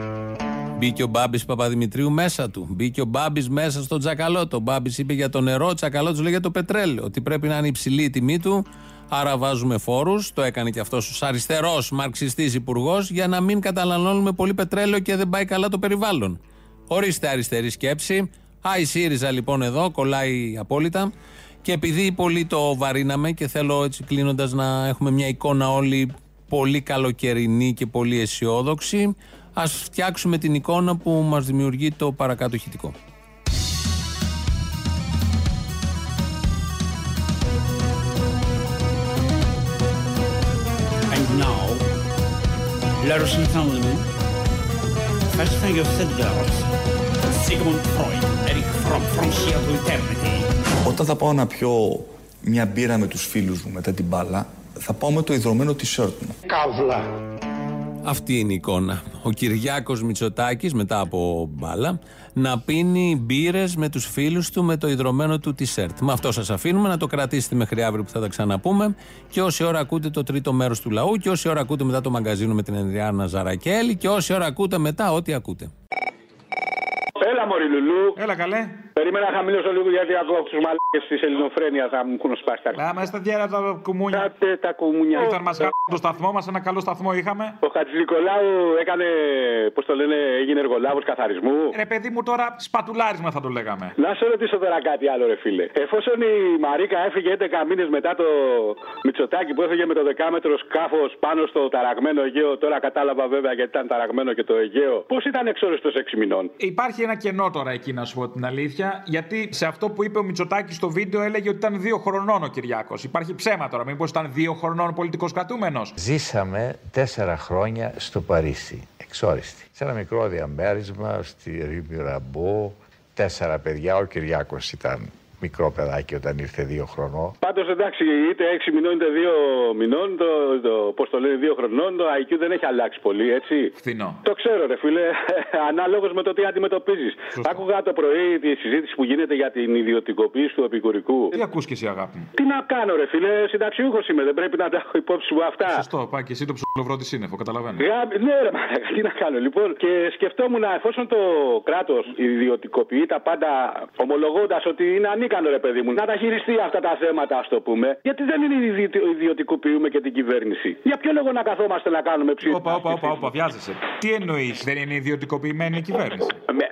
Μπήκε ο Μπάμπης Παπαδημητρίου μέσα του. Μπήκε ο Μπάμπης μέσα στο Τζακαλώτο. Ο Μπάμπης είπε για το νερό, ο Τζακαλώτος λέει για το πετρέλαιο. Ότι πρέπει να είναι υψηλή η τιμή του. Άρα βάζουμε φόρους. Το έκανε και αυτός ο αριστερός μαρξιστής υπουργός για να μην καταναλώνουμε πολύ πετρέλαιο και δεν πάει καλά το περιβάλλον. Ορίστε αριστερή σκέψη. Άι ΣΥΡΙΖΑ λοιπόν εδώ, κολλάει απόλυτα. Και επειδή πολύ το βαρύναμε και θέλω έτσι κλείνοντας να έχουμε μια εικόνα όλοι πολύ καλοκαιρινή και πολύ αισιόδοξη, ας φτιάξουμε την εικόνα που μας δημιουργεί το παρακάτω ηχητικό. Lars Sultanen, Fastfinger Sedgars, Sigmund Freud, Erich Fromm, Frontier to Eternity. Όταν θα πάω να πιω μια μπύρα με τους φίλους μου μετά την μπάλα, θα πάω με το ιδρωμένο t-shirt μου. Καύλα. Αυτή είναι η εικόνα. Ο Κυριάκος Μητσοτάκης μετά από μπάλα να πίνει μπύρες με τους φίλους του με το ιδρωμένο του t-shirt. Με αυτό σας αφήνουμε να το κρατήσετε μέχρι αύριο που θα τα ξαναπούμε και όση ώρα ακούτε το τρίτο μέρος του λαού και όση ώρα ακούτε μετά το μαγκαζίνο με την Ενδριάνα Ζαρακέλη και όση ώρα ακούτε μετά ό,τι ακούτε. Έλα, Μωρή Λουλού. Έλα, καλέ. Περίμενα να χαμηλώσω λίγο γιατί ακούω τους μαλάκες της Ελληνοφρένεια θα μου έχουν σπάσει τα Λάμε στα διάρα τα κουμούνια. Κάτε τα κουμούνια. Ήρθαν μας το σταθμό μας, ένα καλό σταθμό είχαμε. Ο Χατζης Νικολάου έκανε, πώς το λένε, έγινε εργολάβος καθαρισμού. Ρε παιδί μου τώρα σπατουλάρισμα θα το λέγαμε. Να σε ρωτήσω τώρα κάτι άλλο, ρε φίλε. Εφόσον η Μαρίκα έφυγε 11 μήνες μετά το Μητσοτάκι που έφυγε με το δεκάμετρο σκάφος πάνω στο ταραγμένο Αιγαίο, τώρα κατάλαβα βέβαια γιατί ήταν ταραγμένο και το Αιγαίο. Πώς ήταν εξόριστος 6 μηνών; Υπάρχει ένα κενό τώρα εκεί, να σου πω την αλήθεια, γιατί σε αυτό που είπε ο Μητσοτάκης στο βίντεο έλεγε ότι ήταν δύο χρονών ο Κυριάκος. Υπάρχει ψέμα τώρα, μήπως ήταν δύο χρονών πολιτικός κρατούμενος. Ζήσαμε τέσσερα χρόνια στο Παρίσι, εξόριστη. Σε ένα μικρό διαμέρισμα στη Ρή Μυραμπό, τέσσερα παιδιά, ο Κυριάκος ήταν μικρό παιδάκι όταν ήρθε δύο χρονών. Πάντως εντάξει, είτε 6 μηνών είτε 2 μηνών, το, το, πώς το λένε, 2 χρονών, το IQ δεν έχει αλλάξει πολύ, έτσι. Φθηνό. Το ξέρω, ρε φίλε, <laughs> ανάλογος με το τι αντιμετωπίζεις. Άκουγα το πρωί τη συζήτηση που γίνεται για την ιδιωτικοποίηση του επικουρικού. Τι ακούς και εσύ, αγάπη μου; Τι να κάνω, ρε φίλε, συνταξιούχος είμαι, δεν πρέπει να τα έχω υπόψη μου αυτά. Σωστό, πάει και εσύ το ψιλοβρό τη σύννεφο, καταλαβαίνω. Γάμι- Ναι, ρε μαλάκα, <laughs> τι να κάνω. Λοιπόν, και σκεφτόμουν εφόσον το κράτος ιδιωτικοποιεί τα πάντα, ομολογώντας ότι είναι ανίκανο, ρε παιδί μου, να τα χειριστεί αυτά τα θέματα, ας το πούμε, γιατί δεν είναι ιδιω- ιδιωτικοποιούμε και την κυβέρνηση. Για ποιο λόγο να καθόμαστε να κάνουμε ψήφισμα. Όπα, όπα, όπα, όπα, βιάζεσαι. Τι εννοείς, δεν είναι ιδιωτικοποιημένη η κυβέρνηση;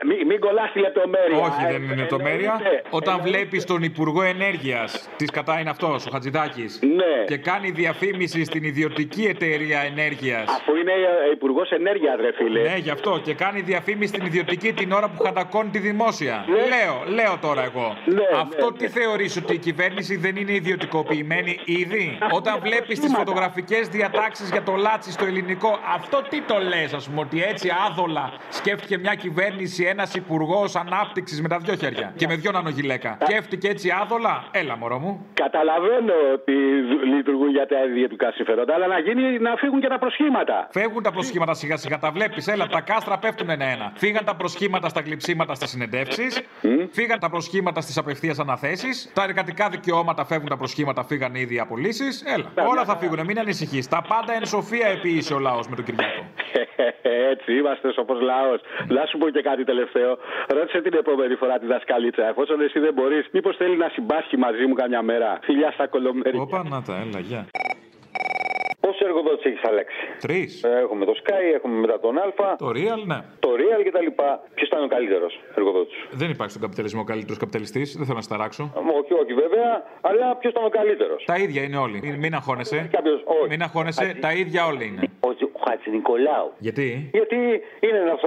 Μην μη κολλάς τη λεπτομέρεια. Όχι, δεν είναι Ε, λεπτομέρεια. εννοείται. Όταν βλέπεις τον Υπουργό Ενέργειας, της κατά είναι αυτός, ο Χατζηδάκης, Ναι. και κάνει διαφήμιση στην ιδιωτική εταιρεία ενέργειας. Αφού είναι υπουργός ενέργειας, ρε φίλε. Ναι, γι' αυτό. Και κάνει διαφήμιση στην ιδιωτική την ώρα που χαντακώνει τη δημόσια. Λέω, λέω τώρα εγώ. Αυτό τι θεωρείς ότι η κυβέρνηση δεν είναι ιδιωτικοποιημένη ήδη; Όταν βλέπεις τις φωτογραφικές διατάξεις για το λάτσι στο ελληνικό, αυτό τι το λες, ας πούμε, ότι έτσι άδολα σκέφτηκε μια κυβέρνηση, ένας υπουργός ανάπτυξης με τα δυο χέρια και με δυο νανογυλαίκα. Σκέφτηκε έτσι άδολα, έλα μωρό μου. Καταλαβαίνω ότι δου- λειτουργούν για τα ιδιωτικά συμφέροντα, αλλά να, γίνει, να φύγουν και τα προσχήματα. Φεύγουν τα προσχήματα σιγά σιγά, τα βλέπεις. Έλα, τα κάστρα πέφτουν ένα-ένα. Φύγαν τα προσχήματα στα γλυψίματα στις συνεντεύξεις. Φύγαν τα προσχήματα στις απευθείας αναθέσεις. Τα εργατικά δικαιώματα φεύγουν τα προσχήματα, φύγαν ήδη οι απολύσεις. Έλα, όλα θα φύγουν, μην ανησυχείς. Τα πάντα εν σοφία επίησε ο λαός με τον Κυριακό. <laughs> Έτσι, είμαστε όπω λαός. Να σου πω και κάτι τελευταίο. Ρώτησε την επόμενη φορά τη δασκαλίτσα. Εφόσον εσύ δεν μπορείς, μήπως θέλει να συμπάσχει μαζί μου καμιά μέρα. Φιλιά στα κολομέρια. Όπα, να τα, έλα, γεια. Πόσου εργοδότε έχεις Αλέξη. Τρεις. Έχουμε το Sky, έχουμε μετά τον Α. Το Real, ναι. Το Real και τα λοιπά. Ποιος ήταν ο καλύτερος εργοδότης; Δεν υπάρχει στον καπιταλισμό ο καλύτερος καπιταλιστής, δεν θέλω να σταράξω. Όχι, όχι βέβαια, αλλά ποιος ήταν ο καλύτερος; Τα ίδια είναι όλοι. Μην αγχώνεσαι. Κάποιος, όχι. Μην αγχώνεσαι, τα ίδια όλοι είναι. Ο, ο Χατζη Νικολάου. Γιατί; Γιατί είναι ένας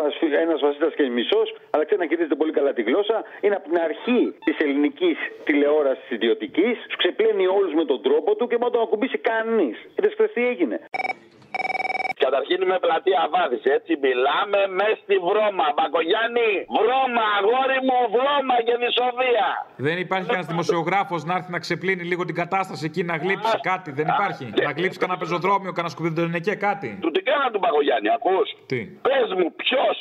ένας βασίλειο και μισός, αλλά ξέρει να χειρίζεται πολύ καλά τη γλώσσα. Είναι από την αρχή της ελληνικής τηλεόρασης ιδιωτικής. Τους ξεπλένει όλους με τον τρόπο του και μόνο τον ακουμπήσει κανείς. Είδες χθες τι έγινε. Καταρχήν είμαι πλατεία Βάδης, έτσι μιλάμε μες στη βρώμα. Μπακογιάννη, βρώμα, αγόρι μου, βρώμα και δυσοδεία. Δεν υπάρχει κανένα δημοσιογράφος να έρθει να ξεπλύνει λίγο την κατάσταση εκεί, να γλύψει κάτι. Δεν υπάρχει. Να γλύψει κανένα πεζοδρόμιο, κανένα σκουπιδοντενεκέ, κάτι. Του τι κάνα του Μπακογιάννη, ακούς; Τι; Πες μου ποιος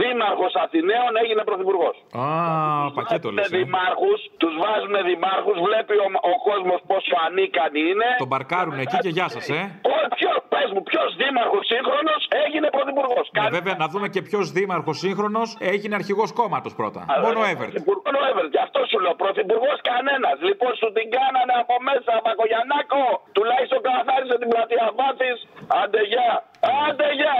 δήμαρχος Αθηναίων έγινε πρωθυπουργός; Α, πακέτο λες. Βάζουνε δημάρχους, τους βάζουν δημάρχους, βλέπει ο, ο κόσμος πόσο ανίκανοι είναι. Τον παρκάρουν εκεί και γεια σας, ε. Ο, ποιος, πες μου, ποιος δήμαρχος σύγχρονος έγινε πρωθυπουργός. Ναι, βέβαια, να δούμε και ποιος δήμαρχος σύγχρονος έγινε αρχηγός κόμματος πρώτα. Α, Μόνο Εύερτ. Μόνο Εύερτ. Γι' αυτό σου λέω πρωθυπουργός κανένας. Λοιπόν, σου την κάνανε από μέσα, Πακογιανάκο. Τουλάχιστον καθάρισε την πλατεία Βάθη. Αντεγιά. Αντεγιά.